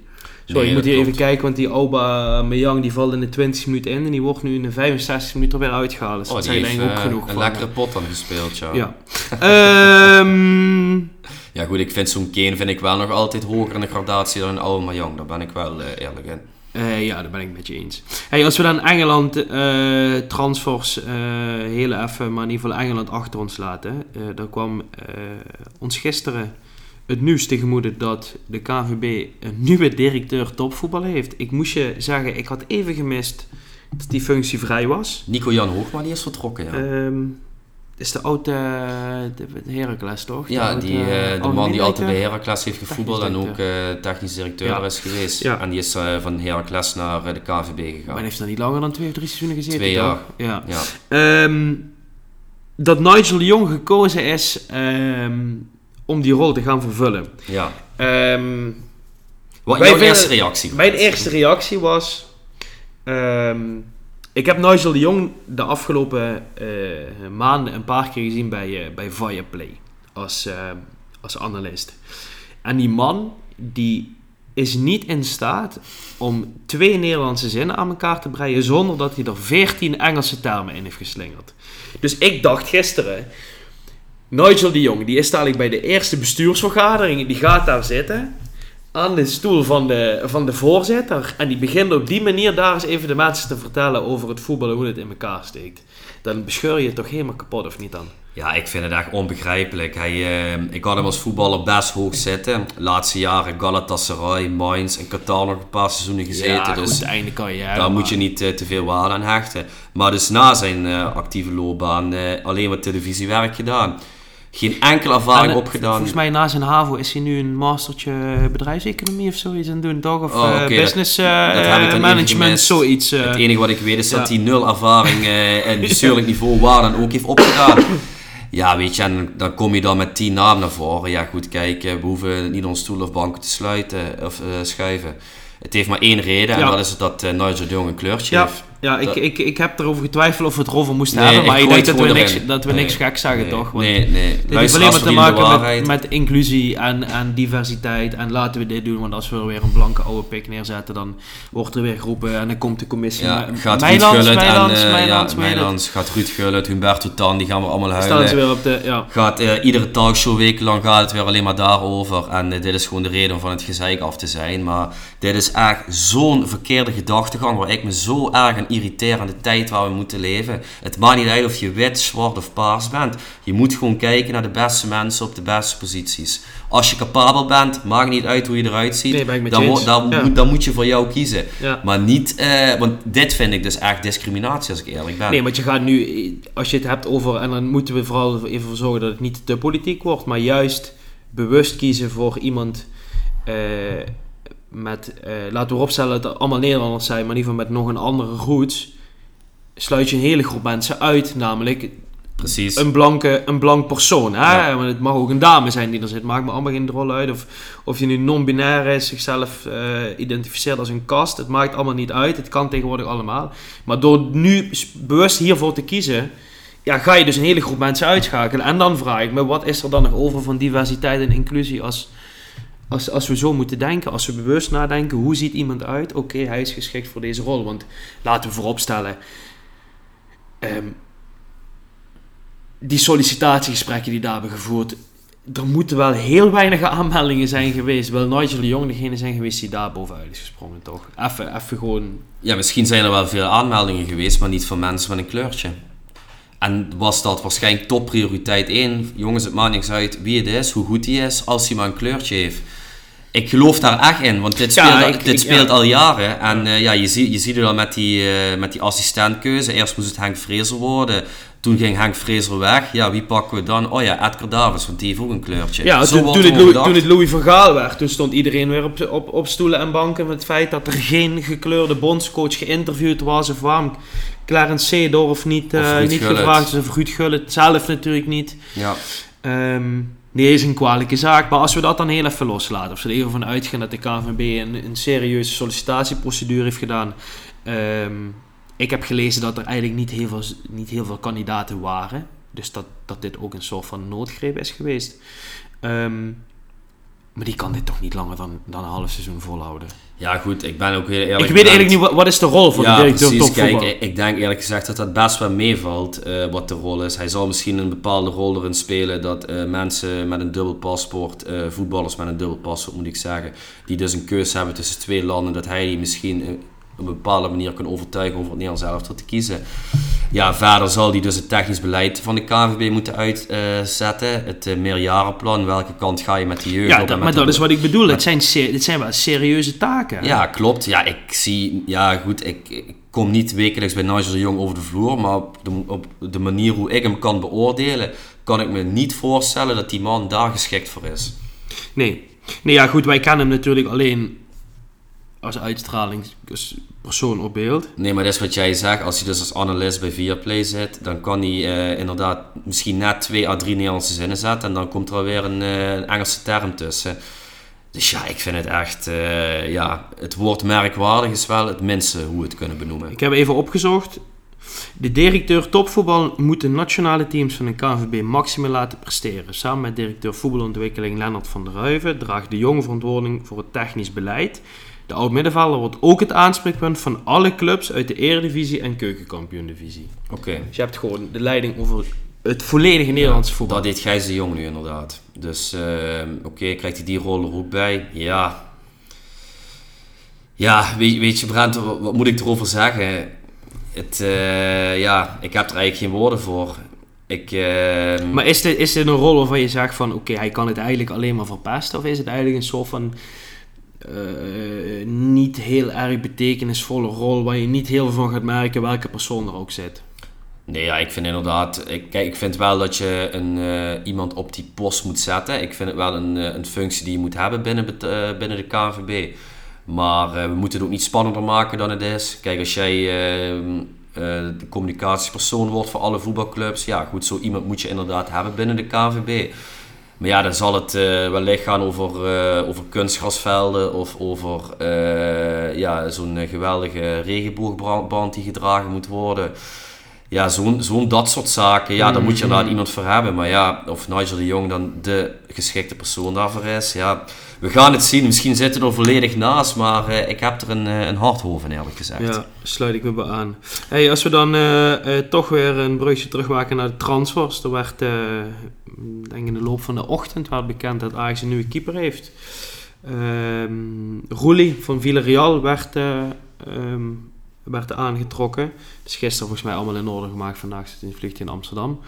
Sorry, nee, ik moet hier even kijken, want die Oba Meyang die valt in de 20 minuten in en die wordt nu in de 65 minuten weer uitgehaald. Dus oh, dat zijn denk ik ook genoeg Een lekkere pot dan gespeeld, ja. Ja, um... ja goed, ik vind zo'n Kane vind ik wel nog altijd hoger in de gradatie dan een oude Meyang. Daar ben ik wel uh, eerlijk in. Uh, ja, daar ben ik met je eens. Hey, als we dan Engeland uh, transfers uh, heel even, maar in ieder geval Engeland achter ons laten. daar kwam ons gisteren het nieuws tegemoeten dat de KVB een nieuwe directeur topvoetbal heeft. Ik moest je zeggen, ik had even gemist dat die functie vrij was. Nico-Jan Hoogma, die is vertrokken, ja. Um, is de oude de Heracles, toch? Ja, de, die, uh, de man die altijd bij Heracles heeft gevoetbald en ook uh, technisch directeur ja. is geweest. Ja. En die is uh, van Heracles naar de KVB gegaan. Maar heeft dan niet langer dan twee of drie seizoenen gezeten? Twee jaar. Ja. ja. Um, dat Nigel Jong gekozen is um, om die rol te gaan vervullen. Ja. Um, Wat jouw eerste reactie? Mijn eerste reactie was... Um, ik heb Nigel de Jong de afgelopen uh, maanden een paar keer gezien bij, uh, bij Viaplay. Als, uh, als analist. En die man, die is niet in staat om twee Nederlandse zinnen aan elkaar te breien... zonder dat hij er veertien Engelse termen in heeft geslingerd. Dus ik dacht gisteren Nigel de Jong, die is dadelijk bij de eerste bestuursvergadering. Die gaat daar zitten. Aan de stoel van de, van de voorzitter. En die begint op die manier daar eens even de mensen te vertellen over het voetbal en hoe het in elkaar steekt. Dan bescheur je het toch helemaal kapot, of niet dan? Ja, ik vind het echt onbegrijpelijk. Hij, uh, ik had hem als voetballer best hoog zitten. Laatste jaren Galatasaray, Mainz en Qatar nog een paar seizoenen gezeten. Ja, goed, dus einde carrière, daar moet je niet uh, te veel waarde aan hechten. Maar dus na zijn uh, actieve loopbaan alleen wat televisiewerk gedaan geen enkele ervaring en, opgedaan. Volgens mij na zijn HAVO is hij nu een mastertje bedrijfseconomie of zoiets aan doen, toch? Of oh, okay, uh, business dat, uh, dat management, zoiets. Uh. Het enige wat ik weet is dat hij nul ervaring en bestuurlijk niveau waar dan ook heeft opgedaan. Ja, weet je, en dan kom je dan met tien namen naar voren. Ja, goed, kijk, we hoeven niet onze stoel of banken te sluiten of schuiven. Het heeft maar één reden en dat is dat Nigel Jong een kleurtje heeft. Ja, ik, ik, ik heb erover getwijfeld of we het erover moesten hebben, maar ik denk dat we, niks, dat we niks gek zeggen, toch? Want nee, nee. Dit heeft alleen maar te maken met, met, inclusie en, en diversiteit en laten we dit doen, want als we er weer een blanke oude pik neerzetten, dan wordt er weer geroepen en dan komt de commissie. Ja, gaat Ruud en, uh, ja, Mijlands, gaat Ruud Gullit, Humberto Tan, die gaan we allemaal huilen. Staan ze weer op de, ja. Gaat uh, iedere talkshow wekenlang gaat het weer alleen maar daarover en uh, dit is gewoon de reden om van het gezeik af te zijn, maar dit is echt zo'n verkeerde gedachtegang waar ik me zo erg aan irriterende tijd waar we moeten leven. Het maakt niet uit of je wit, zwart of paars bent. Je moet gewoon kijken naar de beste mensen op de beste posities. Als je capabel bent, maakt niet uit hoe je eruit ziet. Nee, dan, mo- dan, Ja. moet, dan moet je voor jou kiezen. Ja. Maar niet, eh, want dit vind ik dus echt discriminatie als ik eerlijk ben. Nee, want je gaat nu, als je het hebt over, en dan moeten we vooral even voor zorgen dat het niet te politiek wordt, maar juist bewust kiezen voor iemand eh, met, eh, laten we vooropstellen dat het allemaal Nederlanders zijn, maar in ieder geval met nog een andere roots, sluit je een hele groep mensen uit, namelijk Precies. een, blanke, een blank persoon. Hè? Ja. Want het mag ook een dame zijn die er zit, maakt me allemaal geen rol uit. Of, of je nu non-binair is, zichzelf eh, identificeert als een kast, het maakt allemaal niet uit. Het kan tegenwoordig allemaal. Maar door nu bewust hiervoor te kiezen, ja, ga je dus een hele groep mensen uitschakelen. En dan vraag ik me, wat is er dan nog over van diversiteit en inclusie als, als, als we zo moeten denken? Als we bewust nadenken, hoe ziet iemand uit? Oké, hij is geschikt voor deze rol. Want laten we vooropstellen, ehm, die sollicitatiegesprekken die daar hebben gevoerd, er moeten wel heel weinig aanmeldingen zijn geweest. Wel Nigel de Jong degene zijn geweest die daar bovenuit is gesprongen, toch? Even, even gewoon... Ja, misschien zijn er wel veel aanmeldingen geweest, maar niet van mensen met een kleurtje. En was dat waarschijnlijk topprioriteit 1. Jongens, het maakt niks uit wie het is, hoe goed hij is, als hij maar een kleurtje heeft. Ik geloof daar echt in, want dit speelt, ik- dit ik- speelt ja. al jaren. En eh, ja, je, ziet je ziet het al met die, eh, met die assistentkeuze. Eerst moest het Henk Vrezer worden. Toen ging Henk Vrezer weg. Ja, wie pakken we dan? Oh ja, Edgar Davids, want die heeft ook een kleurtje. Ja, Zo toen, het Louis, toen het Louis van Gaal werd, toen stond iedereen weer op, op, op stoelen en banken met het feit dat er geen gekleurde bondscoach geïnterviewd was. Of waarom Clarence Seedorf niet, Of Ruud niet Gullit. gevraagd is. Of Ruud Gullit zelf natuurlijk niet. Ja. Ehm, nee, is een kwalijke zaak. Maar als we dat dan heel even loslaten. Of ze er even van uitgaan dat de KNVB een, een serieuze sollicitatieprocedure heeft gedaan. Ehm, ik heb gelezen dat er eigenlijk niet heel veel, niet heel veel kandidaten waren. Dus dat, dat dit ook een soort van noodgreep is geweest. Ehm, maar die kan dit toch niet langer dan, dan een half seizoen volhouden. ja, goed, ik ben ook heel eerlijk. ik weet eigenlijk niet, wat, wat is de rol van ja, de directeur precies. Kijk, ik, denk eerlijk gezegd dat dat best wel meevalt eh, wat de rol is. Hij zal misschien een bepaalde rol erin spelen dat eh, mensen met een dubbel paspoort, eh, voetballers met een dubbel paspoort moet ik zeggen, die dus een keuze hebben tussen twee landen, dat hij die misschien op een bepaalde manier kan overtuigen over het Nederlands elftal te kiezen. Ja, verder zal hij dus het technisch beleid van de KNVB moeten uitzetten. het eh, meerjarenplan, welke kant ga je met de jeugd ja, op dat, maar de- dat is wat ik bedoel. Het zijn, dit zijn wel serieuze taken. hè? ja, klopt. Ja, ik zie... Ja, goed, ik, ik kom niet wekelijks bij Nigel de Jong over de vloer, maar op de, op de manier hoe ik hem kan beoordelen, kan ik me niet voorstellen dat die man daar geschikt voor is. Nee. Nee, ja, goed, wij kennen hem natuurlijk alleen als uitstraling, als persoon op beeld. Nee, maar dat is wat jij zegt. Als hij dus als analist bij Viaplay zit, dan kan hij eh, inderdaad misschien net twee à drie Nederlandse zinnen zetten en dan komt er alweer een, eh, een Engelse term tussen. Dus ja, ik vind het echt... eh, ja, het woord merkwaardig is wel het minste hoe we het kunnen benoemen. Ik heb even opgezocht. De directeur topvoetbal moet de nationale teams van de KNVB maximaal laten presteren. Samen met directeur voetbalontwikkeling Lennart van der Ruiven draagt de jonge verantwoording voor het technisch beleid. De oud-middenvelder wordt ook het aanspreekpunt van alle clubs uit de Eredivisie en Keukenkampioen-divisie. Oké. Dus je hebt gewoon de leiding over het volledige Nederlandse voetbal. Dat deed Gijs de Jong nu inderdaad. Dus eh, oké, krijgt hij die rol er ook bij? Ja. Ja, weet, weet je Brent, wat, moet ik erover zeggen? Het, eh, ja, ik heb er eigenlijk geen woorden voor. Ik, eh, Maar is dit, is dit een rol waarvan je zegt van oké, hij kan het eigenlijk alleen maar verpesten? Of is het eigenlijk een soort van eh, niet heel erg betekenisvolle rol waar je niet heel veel van gaat merken welke persoon er ook zit? Nee, ja, ik vind inderdaad... Kijk, ik vind wel dat je een, eh, iemand op die post moet zetten. Ik vind het wel een, eh, een functie die je moet hebben binnen, binnen de KNVB. Maar we moeten het ook niet spannender maken dan het is. Kijk, als jij eh, eh, de communicatiepersoon wordt voor alle voetbalclubs... Ja, goed, zo iemand moet je inderdaad hebben binnen de KNVB. Maar ja, dan zal het eh, wellicht gaan over, eh, over kunstgrasvelden of over eh, ja, zo'n geweldige regenboogband die gedragen moet worden. Ja, zo'n zo'n dat soort zaken. Ja, daar moet je inderdaad iemand voor hebben. Maar ja, of Nigel de Jong dan de geschikte persoon daarvoor is. Ja, we gaan het zien. Misschien zitten we er volledig naast. Maar ik heb er een, een hart over, eerlijk gezegd. Ja, sluit ik me bij aan. Hey, als we dan toch weer een brugje terugmaken naar de transfers. Er werd, denk in de loop van de ochtend, werd bekend dat Ajax een nieuwe keeper heeft. Ehm Roelie van Villarreal werd, eh, ehm, werd aangetrokken. Dus gisteren volgens mij allemaal in orde gemaakt. Vandaag zit hij in het vliegtuig in Amsterdam.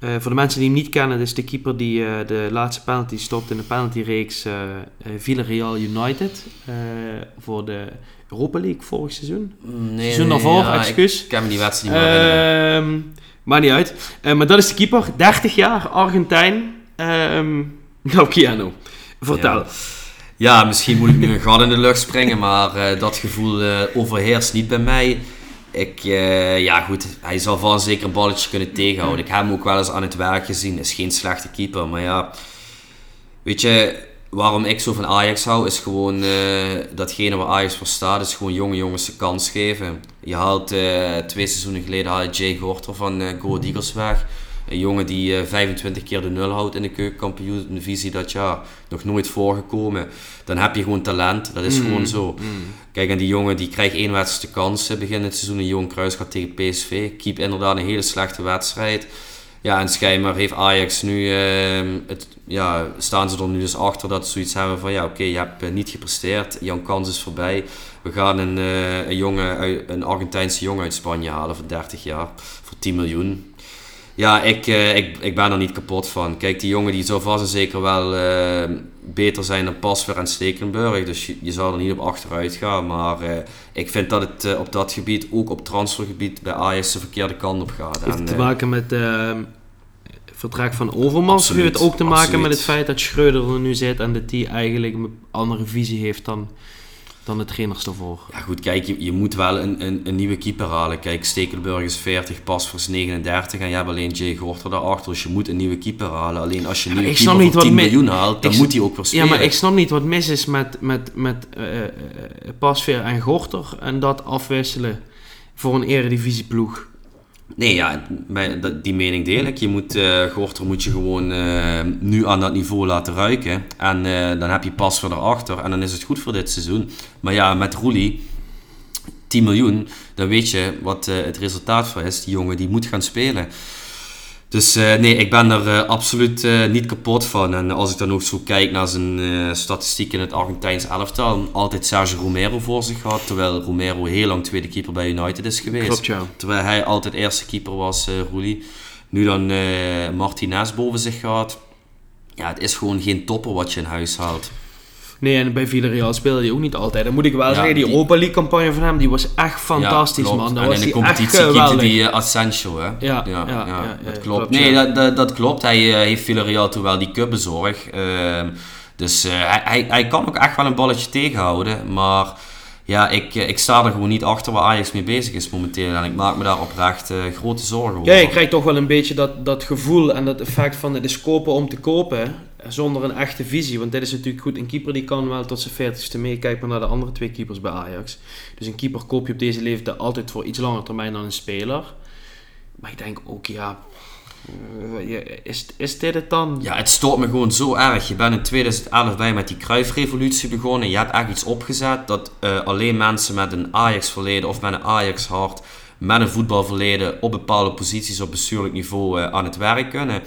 Uh, voor de mensen die hem niet kennen, dit is de keeper die uh, de laatste penalty stopt in de penaltyreeks uh, Villarreal United. voor de Europa League vorig seizoen. Nee, seizoen daarvoor, ja, excuus. Ik ken me die wedstrijd niet meer Maakt niet uit. maar dat is de keeper, 30 jaar, Argentijn. Um, vertel. Ja. Misschien moet ik nu een gat in de lucht springen, maar uh, dat gevoel uh, overheerst niet bij mij. Ik, ja goed, hij zal vast zeker een balletje kunnen tegenhouden. Ik heb hem ook wel eens aan het werk gezien. Is geen slechte keeper, maar ja... Weet je, waarom ik zo van Ajax hou, is gewoon datgene waar Ajax voor staat, is gewoon jonge jongens de kans geven. Je haalt twee seizoenen geleden haal Jay Gorter van uh, Go Eagles weg. Een jongen die uh, 25 keer de nul houdt in de keukenkampioen-divisie dat jaar. Nog nooit voorgekomen. Dan heb je gewoon talent. Dat is Mm, gewoon zo. mm. Kijk, en die jongen die krijgt één wedstrijd de kans. eh, Begin het seizoen. Een Johan Kruis gaat tegen PSV. Keep inderdaad een hele slechte wedstrijd. Ja, en schijnbaar heeft Ajax nu... ehm, het, ja, staan ze er nu dus achter dat ze zoiets hebben van... Ja, oké, je hebt eh, niet gepresteerd. Jouw kans is voorbij. We gaan een, eh, een, jongen een Argentijnse jongen uit Spanje halen voor 30 jaar. Voor 10 miljoen. Ja, ik, eh, ik, ik ben er niet kapot van. Kijk, die jongen die zou vast en zeker wel eh, beter zijn dan Pasver en Stekenburg. Dus je, je zou er niet op achteruit gaan. Maar eh, ik vind dat het op dat gebied, ook op transfergebied, bij Ajax de verkeerde kant op gaat. Heeft En, het te maken met het vertrek van Overmars? Of heeft het ook te maken absoluut. met het feit dat Schreuder er nu zit en dat die eigenlijk een andere visie heeft dan, dan de trainers daarvoor? Ja goed, kijk, je, je moet wel een, een, een nieuwe keeper halen. Kijk, Stekelenburg is 40, Pasver is 39 en je hebt alleen Jay Gorter daarachter. Dus je moet een nieuwe keeper halen. Alleen als je een Ja, nieuwe keeper voor wat 10 mi- miljoen haalt, dan moet hij ook weer Ja, spelen. maar ik snap niet wat mis is met, met, met eh, Pasveer en Gorter en dat afwisselen voor een eredivisieploeg. Nee, ja, die mening deel ik. Je moet, Gorter moet je gewoon eh, nu aan dat niveau laten ruiken. En eh, dan heb je pas voor erachter. En dan is het goed voor dit seizoen. Maar ja, met Roelie, 10 miljoen, dan weet je wat het resultaat van is. Die jongen die moet gaan spelen. Dus eh, nee, ik ben er eh, absoluut eh, niet kapot van. En als ik dan ook zo kijk naar zijn eh, statistiek in het Argentijns elftal, altijd Sergio Romero voor zich had. Terwijl Romero heel lang tweede keeper bij United is geweest. Klopt, ja. Terwijl hij altijd eerste keeper was, eh Roelie. Nu dan Martinez boven zich gehad. Ja, het is gewoon geen topper wat je in huis haalt. Nee, en bij Villarreal speelde hij ook niet altijd. Dan moet ik wel Ja, zeggen, die, die- Europa League campagne van hem, die was echt fantastisch, Ja, man. Dat en was in de competitie die uh, Asensio, hè? Ja, ja, ja, ja, dat klopt. nee, dat, dat, dat klopt. Hij eh, heeft Villarreal toen wel die cup bezorgd. Ehm, dus eh, hij, hij, hij kan ook echt wel een balletje tegenhouden. Maar ja, ik, ik sta er gewoon niet achter waar Ajax mee bezig is momenteel. En ik maak me daar oprecht grote zorgen over. Ja, je krijgt toch wel een beetje dat, dat gevoel en dat effect van het is kopen om te kopen, zonder een echte visie. Want dit is natuurlijk goed, een keeper die kan wel tot zijn 40ste mee. Kijk maar naar de andere twee keepers bij Ajax. Dus een keeper koop je op deze leeftijd altijd voor iets langer termijn dan een speler. Maar ik denk ook, ja, eh, is, is dit het dan? Ja, het stoort me gewoon zo erg. Je bent in 2011 bij met die Kruifrevolutie begonnen. Je hebt echt iets opgezet dat eh, alleen mensen met een Ajax-verleden of met een Ajax-hart, met een voetbalverleden op bepaalde posities op bestuurlijk niveau eh, aan het werk kunnen.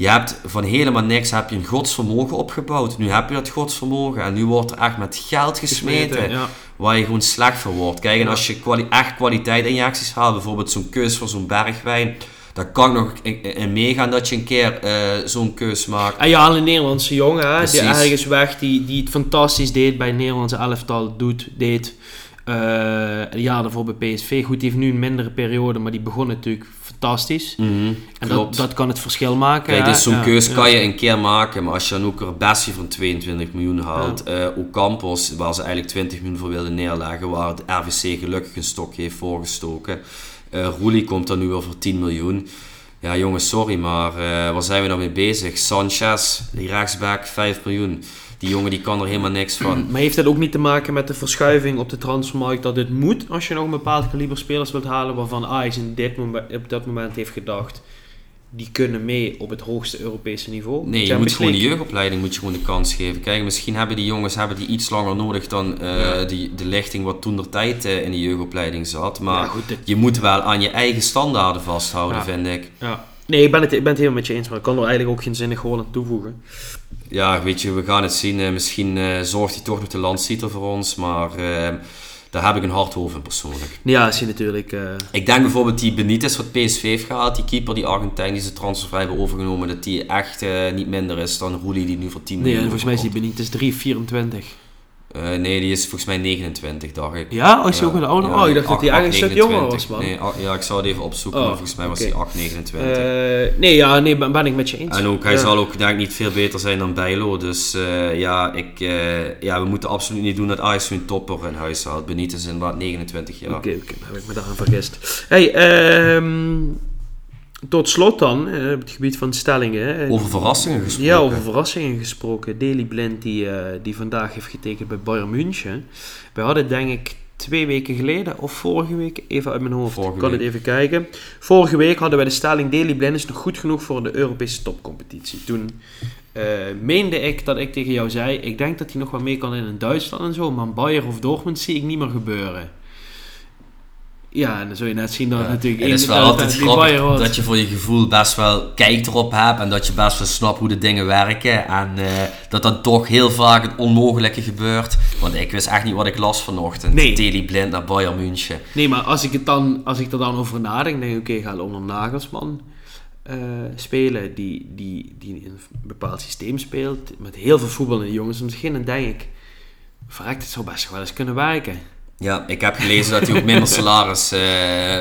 Je hebt van helemaal niks heb je een godsvermogen opgebouwd. Nu heb je dat godsvermogen en nu wordt er echt met geld gesmeten. ja. Waar je gewoon slecht van wordt. Kijk, en als je kwali echt kwaliteitinjecties haalt, bijvoorbeeld zo'n keus voor zo'n bergwijn, dan kan nog in, meegaan dat je een keer eh, zo'n keus maakt. En ja, een Nederlandse jongen, hè, die ergens weg, die, die het fantastisch deed bij het Nederlandse elftal, doet, deed. Eh ja, daarvoor bij PSV. Goed, die heeft nu een mindere periode, maar die begon natuurlijk fantastisch. Mhm, En dat, dat kan het verschil maken. Kijk, dus zo'n Ja, keus ja. kan je een keer maken, maar als je dan ook er van 22 miljoen haalt, eh Ocampos, waar ze eigenlijk 20 miljoen voor wilden neerleggen, waar het RVC gelukkig een stok heeft voorgestoken. Eh Roelie komt dan nu wel voor 10 miljoen. Ja, jongens, sorry, maar eh, waar zijn we dan mee bezig? Sanchez, die rechtsback, 5 miljoen. Die jongen die kan er helemaal niks van. Maar heeft dat ook niet te maken met de verschuiving op de transfermarkt dat dit moet als je nog een bepaald kaliber spelers wilt halen waarvan Ajax in dit moment, op dat moment heeft gedacht die kunnen mee op het hoogste Europese niveau. Nee, je moet gewoon de jeugdopleiding moet je gewoon de kans geven. Kijk, misschien hebben die jongens hebben die iets langer nodig dan eh, Ja. die, de lichting wat toen der tijd eh, in de jeugdopleiding zat. Maar Ja, goed, dit- je moet wel aan je eigen standaarden vasthouden, Ja. vind ik. Ja. Nee, ik ben, het, ik ben het helemaal met je eens, maar ik kan er eigenlijk ook geen zinnig gewoon aan toevoegen. Ja, weet je, we gaan het zien. Eh, misschien eh, zorgt hij toch nog de landstitel voor ons. Maar eh, daar heb ik een hard hoofd in persoonlijk. Ja, is hij natuurlijk... Ik denk bijvoorbeeld die Benitez wat PSV heeft gehaald, die keeper die Argentijn die ze transfervrij hebben overgenomen, dat die echt niet minder is dan Roelie die nu voor 10 nee, miljoen en volgens mij is die. Benitez 3, 24. Eh, nee, die is volgens mij 29, dacht ik. Ja? Oh, is hij ook een oude? ja, oh, ik dacht dat hij 8, eigenlijk een stuk 29. jonger was, man. Nee, ah, ja, ik zou het even opzoeken, Oh, maar volgens mij was hij 8, 29. Eh, nee, ja, nee, ben, ben ik met je eens. En ook, hij Ja. zal ook denk ik niet veel beter zijn dan Bijlo. Dus eh, ja, ik, eh, ja, we moeten absoluut niet doen dat Ajax een topper in huis haalt. Benitez is inderdaad 29 jaar. Oké, oké, dan heb ik me daaraan vergist. Hey, ehm, tot slot dan, eh, op het gebied van stellingen. Over verrassingen gesproken. Ja, over verrassingen gesproken. Daley Blind die, eh, die vandaag heeft getekend bij Bayern München. We hadden denk ik twee weken geleden of vorige week, even uit mijn hoofd, Vorige ik kan week. het even kijken. Vorige week hadden wij de stelling Daley Blind is nog goed genoeg voor de Europese topcompetitie. Toen eh, meende ik dat ik tegen jou zei, ik denk dat hij nog wel mee kan in Duitsland en zo, maar Bayern of Dortmund zie ik niet meer gebeuren. Ja, en dan zul je net zien dat Ja, natuurlijk... Het is wel altijd grappig dat je voor je gevoel best wel kijk erop hebt en dat je best wel snapt hoe de dingen werken en eh, dat dan toch heel vaak het onmogelijke gebeurt. Want ik wist echt niet wat ik las vanochtend. Nee. Daley Blind naar Bayern München. Nee, maar als ik, het dan, als ik er dan over nadenk, denk ik, oké, ga onder Nagelsman eh, spelen, die, die, die in een bepaald systeem speelt, met heel veel voetballende jongens om zich heen, dan denk ik, verrekt, het zou best wel eens kunnen werken. Ja, ik heb gelezen dat hij ook minder salaris eh,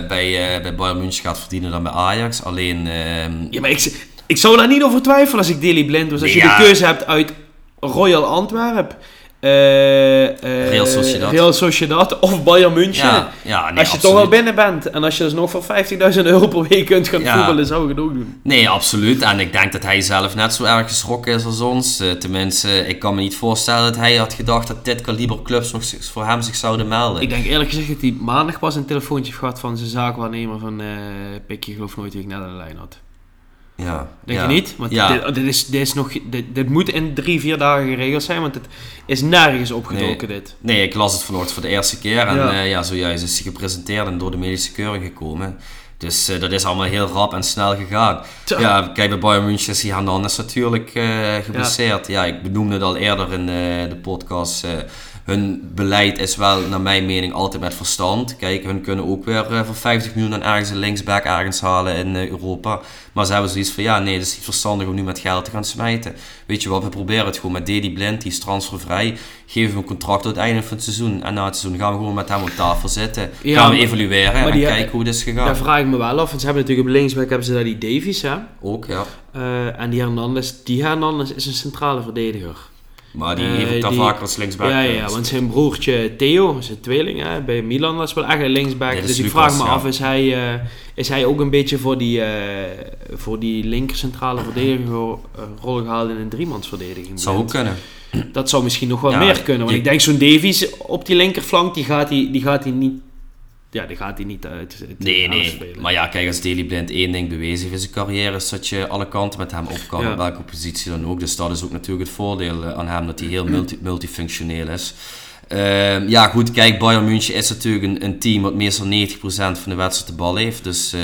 bij, eh, bij Bayern München gaat verdienen dan bij Ajax. Alleen, ehm, Ja, maar ik, ik zou daar niet over twijfelen als ik Daley Blind was. Als je Ja. de keuze hebt uit Royal Antwerp, eh, Real Sociedad. Real Sociedad of Bayern München. ja, ja, nee, als je toch wel binnen bent en als je dus nog voor 50.000 euro per week kunt gaan Ja. voetballen, zou ik het ook doen. Nee, absoluut. En ik denk dat hij zelf net zo erg geschrokken is als ons. Eh, tenminste, ik kan me niet voorstellen dat hij had gedacht dat dit kaliber clubs nog voor hem zich zouden melden. Ik denk eerlijk gezegd dat hij maandag pas een telefoontje gehad van zijn zaakwaarnemer van eh Pik, je gelooft nooit wie ik net aan de lijn had. Ja, Denk ja. je niet? Want Ja. dit, dit, is, dit, is nog, dit, dit moet in drie, vier dagen geregeld zijn, want het is nergens opgedoken dit. Nee, ik las het vanochtend voor de eerste keer. En Ja. ja, ja zojuist is hij gepresenteerd en door de medische keuring gekomen. Dus eh, dat is allemaal heel rap en snel gegaan. Tja. Ja, kijk, bij Bayern München is die Hernandez natuurlijk eh geblesseerd. Ja. ik benoemde het al eerder in eh, de podcast. Hun beleid is wel, naar mijn mening, altijd met verstand. Kijk, hun kunnen ook weer eh, voor 50 miljoen aan ergens een linksback ergens halen in eh, Europa. Maar ze hebben zoiets van, ja, nee, het is niet verstandig om nu met geld te gaan smijten. Weet je wat, we proberen het gewoon met Dedy Blind, die is transfervrij. Geven we een contract tot het einde van het seizoen. En na het seizoen gaan we gewoon met hem op tafel zitten. Ja, gaan we evalueren en kijken hoe het is gegaan. Daar vraag ik me wel af, want ze hebben natuurlijk op linksback hebben ze daar die Davies, hè? Ook, ja. Eh, en die Hernandez, die Hernandez is een centrale verdediger. Maar die Eh, heeft ook daar die- vaker als linksback. Ja, ja, geweest. want zijn broertje Theo, zijn tweeling hè, bij Milan, dat is wel echt een linksback. Dus ik vraag me ja. af, is hij, eh, is hij ook een beetje voor die, eh, voor die linker centrale verdediger eh, rol gehaald in een driemansverdediging? Zou ook kunnen. Dat zou misschien nog wel Ja, meer kunnen. Want je- ik denk zo'n Davies op die linkerflank, die gaat hij, die gaat hij niet... Ja, die gaat hij niet uit Nee, nee. spelen. Maar ja, kijk, als Daley Blind één ding bewezen heeft in zijn carrière, is dat je alle kanten met hem op kan, Ja. op welke positie dan ook. Dus dat is ook natuurlijk het voordeel eh, aan hem, dat hij heel multi multifunctioneel is. Ehm, ja, goed, kijk, Bayern München is natuurlijk een, een team wat meestal 90% van de wedstrijd de bal heeft. Dus eh,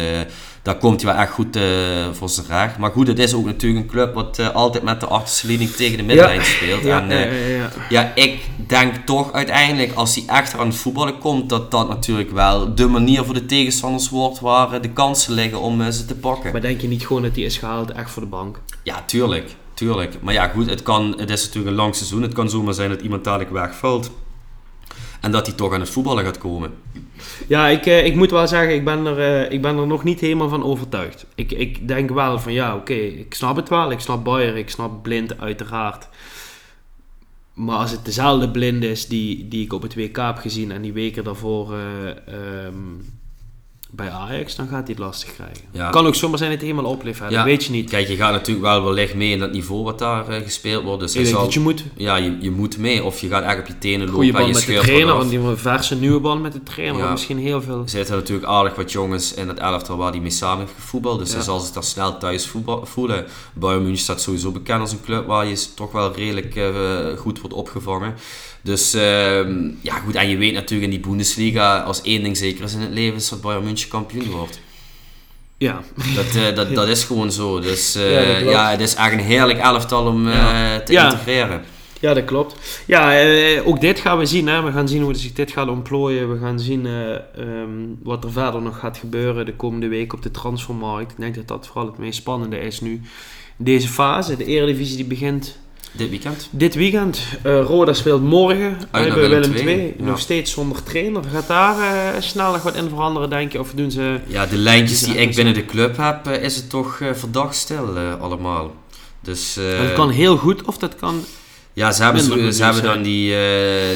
daar komt hij wel echt goed eh, voor zijn recht. Maar goed, het is ook natuurlijk een club wat eh, altijd met de achterste linie tegen de middenlijn speelt. ja, en, ja, ja, ja. ja, ik denk toch uiteindelijk, als hij echt aan het voetballen komt, dat dat natuurlijk wel de manier voor de tegenstanders wordt waar de kansen liggen om ze te pakken. Maar denk je niet gewoon dat hij is gehaald echt voor de bank? Ja, tuurlijk. Tuurlijk. Maar ja, goed, het, kan, het is natuurlijk een lang seizoen. Het kan zomaar zijn dat iemand dadelijk wegvalt. En dat hij toch aan het voetballen gaat komen. Ja, ik, eh, ik moet wel zeggen, ik ben, er, eh, ik ben er nog niet helemaal van overtuigd. Ik, ik denk wel van ja, oké, ik snap het wel. Ik snap Bayer, ik snap Blind uiteraard. Maar als het dezelfde Blind is die, die ik op het WK heb gezien en die weken daarvoor eh, ehm, bij Ajax, dan gaat hij het lastig krijgen. Ja. Kan ook zomaar zijn dat hij helemaal Ja. dat weet je niet. Kijk, je gaat natuurlijk wel wellicht mee in dat niveau wat daar eh, gespeeld wordt. Dus Ik zal, dat je moet. ja, je, je moet mee. Of je gaat echt op je tenen lopen Goede en band je met de trainer, want die verse nieuwe band met de trainer. Ja. Misschien heel veel. Er zitten natuurlijk aardig wat jongens in het elftal waar die mee samen heeft gevoetbald. Dus hij zal zich daar snel thuis voetbal- voelen. Bayern München staat sowieso bekend als een club waar je toch wel redelijk eh, goed wordt opgevangen. Dus ehm, ja goed, en je weet natuurlijk in die Bundesliga, als één ding zeker is in het leven, is dat Bayern München kampioen wordt. Ja, Dat, eh, dat, dat is gewoon zo. Dus eh, Ja, ja, het is echt een heerlijk elftal om eh, Ja. te Ja. integreren. Ja, dat klopt. Ja, eh, ook dit gaan we zien. Hè. We gaan zien hoe zich dit gaat ontplooien. We gaan zien eh, ehm, wat er verder nog gaat gebeuren de komende week op de transfermarkt. Ik denk dat dat vooral het meest spannende is nu. Deze fase, de Eredivisie die begint Dit weekend? dit weekend. Eh, Roda speelt morgen Uit naar bij Willem II. 2. Ja. Nog steeds zonder trainer. Gaat daar eh, snel nog wat in veranderen, denk je? Of doen ze... Ja, de lijntjes die ik dus- binnen de club heb, eh, is het toch verdacht stil allemaal. Dus, dat kan heel goed of dat kan... Ja, ze hebben, zo- ze hebben dan die,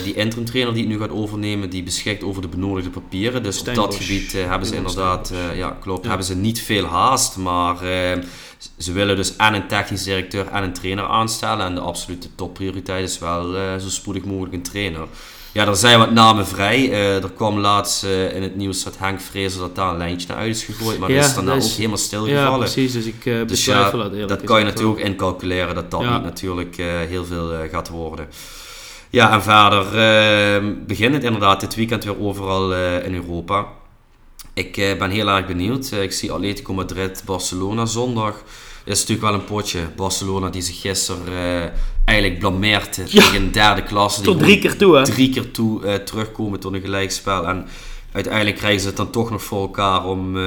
die interim trainer die het nu gaat overnemen, die beschikt over de benodigde papieren. Dus op dat gebied hebben ze inderdaad, ja klopt, Ja. hebben ze niet veel haast. Maar ze willen dus en een technisch directeur en een trainer aanstellen. En de absolute topprioriteit is wel eh, zo spoedig mogelijk een trainer. Ja, er zijn wat namen vrij. Eh, er kwam laatst eh, in het nieuws dat Henk Vrezer dat daar een lijntje naar uit is gegooid. Maar Ja, dat is daarna is- ook helemaal Ja, stilgevallen. precies. Dus ik eh Dus ja, dat eerlijk dat kan je natuurlijk ook incalculeren dat dat Ja. niet natuurlijk heel veel gaat worden. Ja, en verder begint het inderdaad dit weekend weer overal in Europa. Ik eh, ben heel erg benieuwd. Eh, ik zie Atletico Madrid, Barcelona zondag. is natuurlijk wel een potje. Barcelona die zich gisteren eh, eigenlijk blameert Ja. tegen een derde klasse. Tot drie keer toe, hè? drie keer toe terugkomen tot een gelijkspel. En uiteindelijk krijgen ze het dan toch nog voor elkaar om,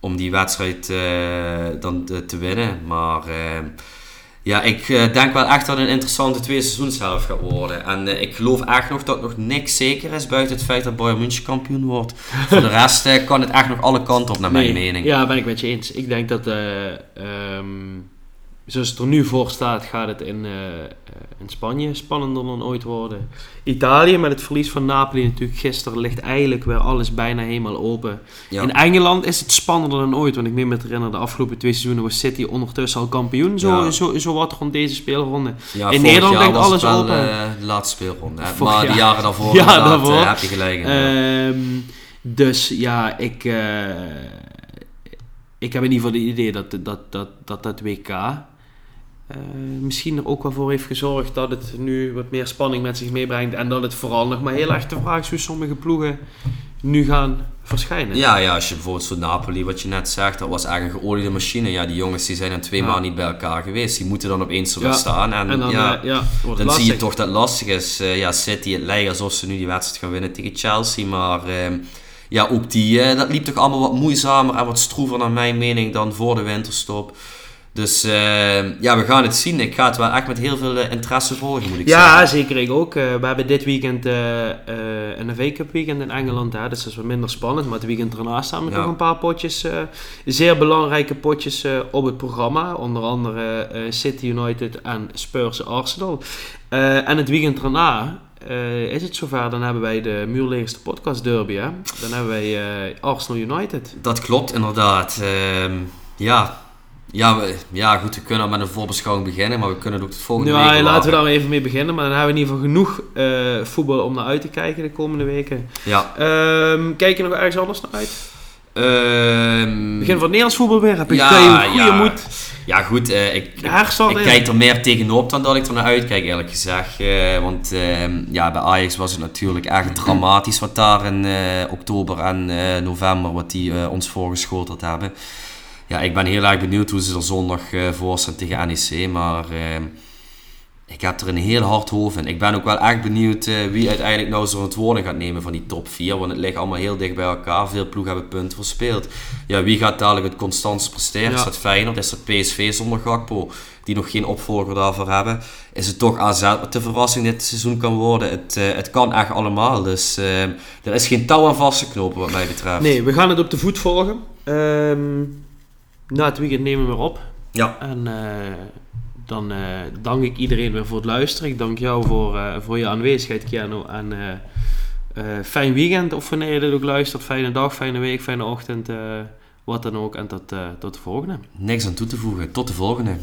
om die wedstrijd dan te, winnen. Maar ja, ik eh, denk wel echt dat het een interessante twee seizoenshelft gaat worden. En eh, ik geloof echt nog dat nog niks zeker is buiten het feit dat Bayern München kampioen wordt. Voor de rest eh, kan het echt nog alle kanten op, naar mijn mening. Ja, ben ik met je eens. Ik denk dat, eh, ehm, zoals het er nu voor staat, gaat het in, eh, in Spanje spannender dan ooit worden. Italië, met het verlies van Napoli natuurlijk gisteren, ligt eigenlijk weer alles bijna helemaal open. Ja. In Engeland is het spannender dan ooit, want ik meen me te herinneren, de afgelopen twee seizoenen was City ondertussen al kampioen, zo, Ja. zo, zo wat rond deze speelronde. Ja, In Nederland ligt alles wel, open. eh, de laatste speelronde. hè. Maar de jaar. jaren daarvoor, Ja, daarvoor. eh, heb je gelijk. Ehm, dus ja, ik, ik heb in ieder geval het idee dat dat, dat, dat, dat WK eh, misschien er ook wel voor heeft gezorgd dat het nu wat meer spanning met zich meebrengt. En dat het vooral nog maar heel erg de vraag is hoe sommige ploegen nu gaan verschijnen. Ja, ja, als je bijvoorbeeld zo Napoli, wat je net zegt, dat was echt een geoliede machine. Ja, die jongens die zijn dan twee Ja. maanden niet bij elkaar geweest. Die moeten dan opeens Ja. weer staan. En, En dan, ja, eh, ja, dan zie je toch dat het lastig is. Eh, ja, City, het lijkt alsof ze nu die wedstrijd gaan winnen tegen Chelsea. Maar ehm, ja, ook die, dat liep toch allemaal wat moeizamer en wat stroever naar mijn mening dan voor de winterstop. Dus eh, ja, we gaan het zien. Ik ga het wel echt met heel veel eh, interesse volgen, moet ik Ja, zeggen. zeker ik ook. Eh, we hebben dit weekend eh, een FA Cup weekend in Engeland. Hè, dus dat is wat minder spannend. Maar het weekend erna staan we Ja. nog een paar potjes. zeer belangrijke potjes op het programma. Onder andere City United en Spurs Arsenal. En het weekend erna eh, is het zover. Dan hebben wij de muurleegste podcast derby. Hè? Dan hebben wij Arsenal United. Dat klopt inderdaad. Ehm, ja. Ja, we- ja, goed, we kunnen met een voorbeschouwing beginnen, maar we kunnen het ook het volgende Ja, week laten we laten. daar maar even mee beginnen. Maar dan hebben we in ieder geval genoeg eh, voetbal om naar uit te kijken de komende weken. Ja. Kijk je nog ergens anders naar uit? Ehm, Begin van het Nederlands voetbal weer. Heb je Ja, een goede ja. moed. Ja, goed, eh, ik, ik kijk er meer tegenop dan dat ik er naar uitkijk, eerlijk gezegd. Eh, want ehm, ja, bij Ajax was het natuurlijk echt dramatisch wat daar in oktober en november, wat die ons voorgeschoteld hebben. Ja, ik ben heel erg benieuwd hoe ze er zondag eh, voor staan tegen NEC, maar ehm, ik heb er een heel hard hoofd in. Ik ben ook wel echt benieuwd eh, wie uiteindelijk nou zo'n het worden gaat nemen van die top 4, want het ligt allemaal heel dicht bij elkaar. Veel ploegen hebben punten verspeeld. Ja, wie gaat dadelijk het constantst presteren? Ja. Is dat Feyenoord? Is dat PSV zonder Gakpo? Die nog geen opvolger daarvoor hebben. Is het toch AZ wat de verrassing dit seizoen kan worden? Het, eh, het kan echt allemaal. Dus eh, er is geen touw aan vast te knopen wat mij betreft. Nee, we gaan het op de voet volgen. Ehm, na het weekend nemen we weer op. Ja. En eh, dan eh, dank ik iedereen weer voor het luisteren. Ik dank jou voor, eh, voor je aanwezigheid, Keanu. En fijn weekend, of wanneer je dit ook luistert. Fijne dag, fijne week, fijne ochtend. wat dan ook. En tot, tot de volgende. Niks aan toe te voegen. Tot de volgende.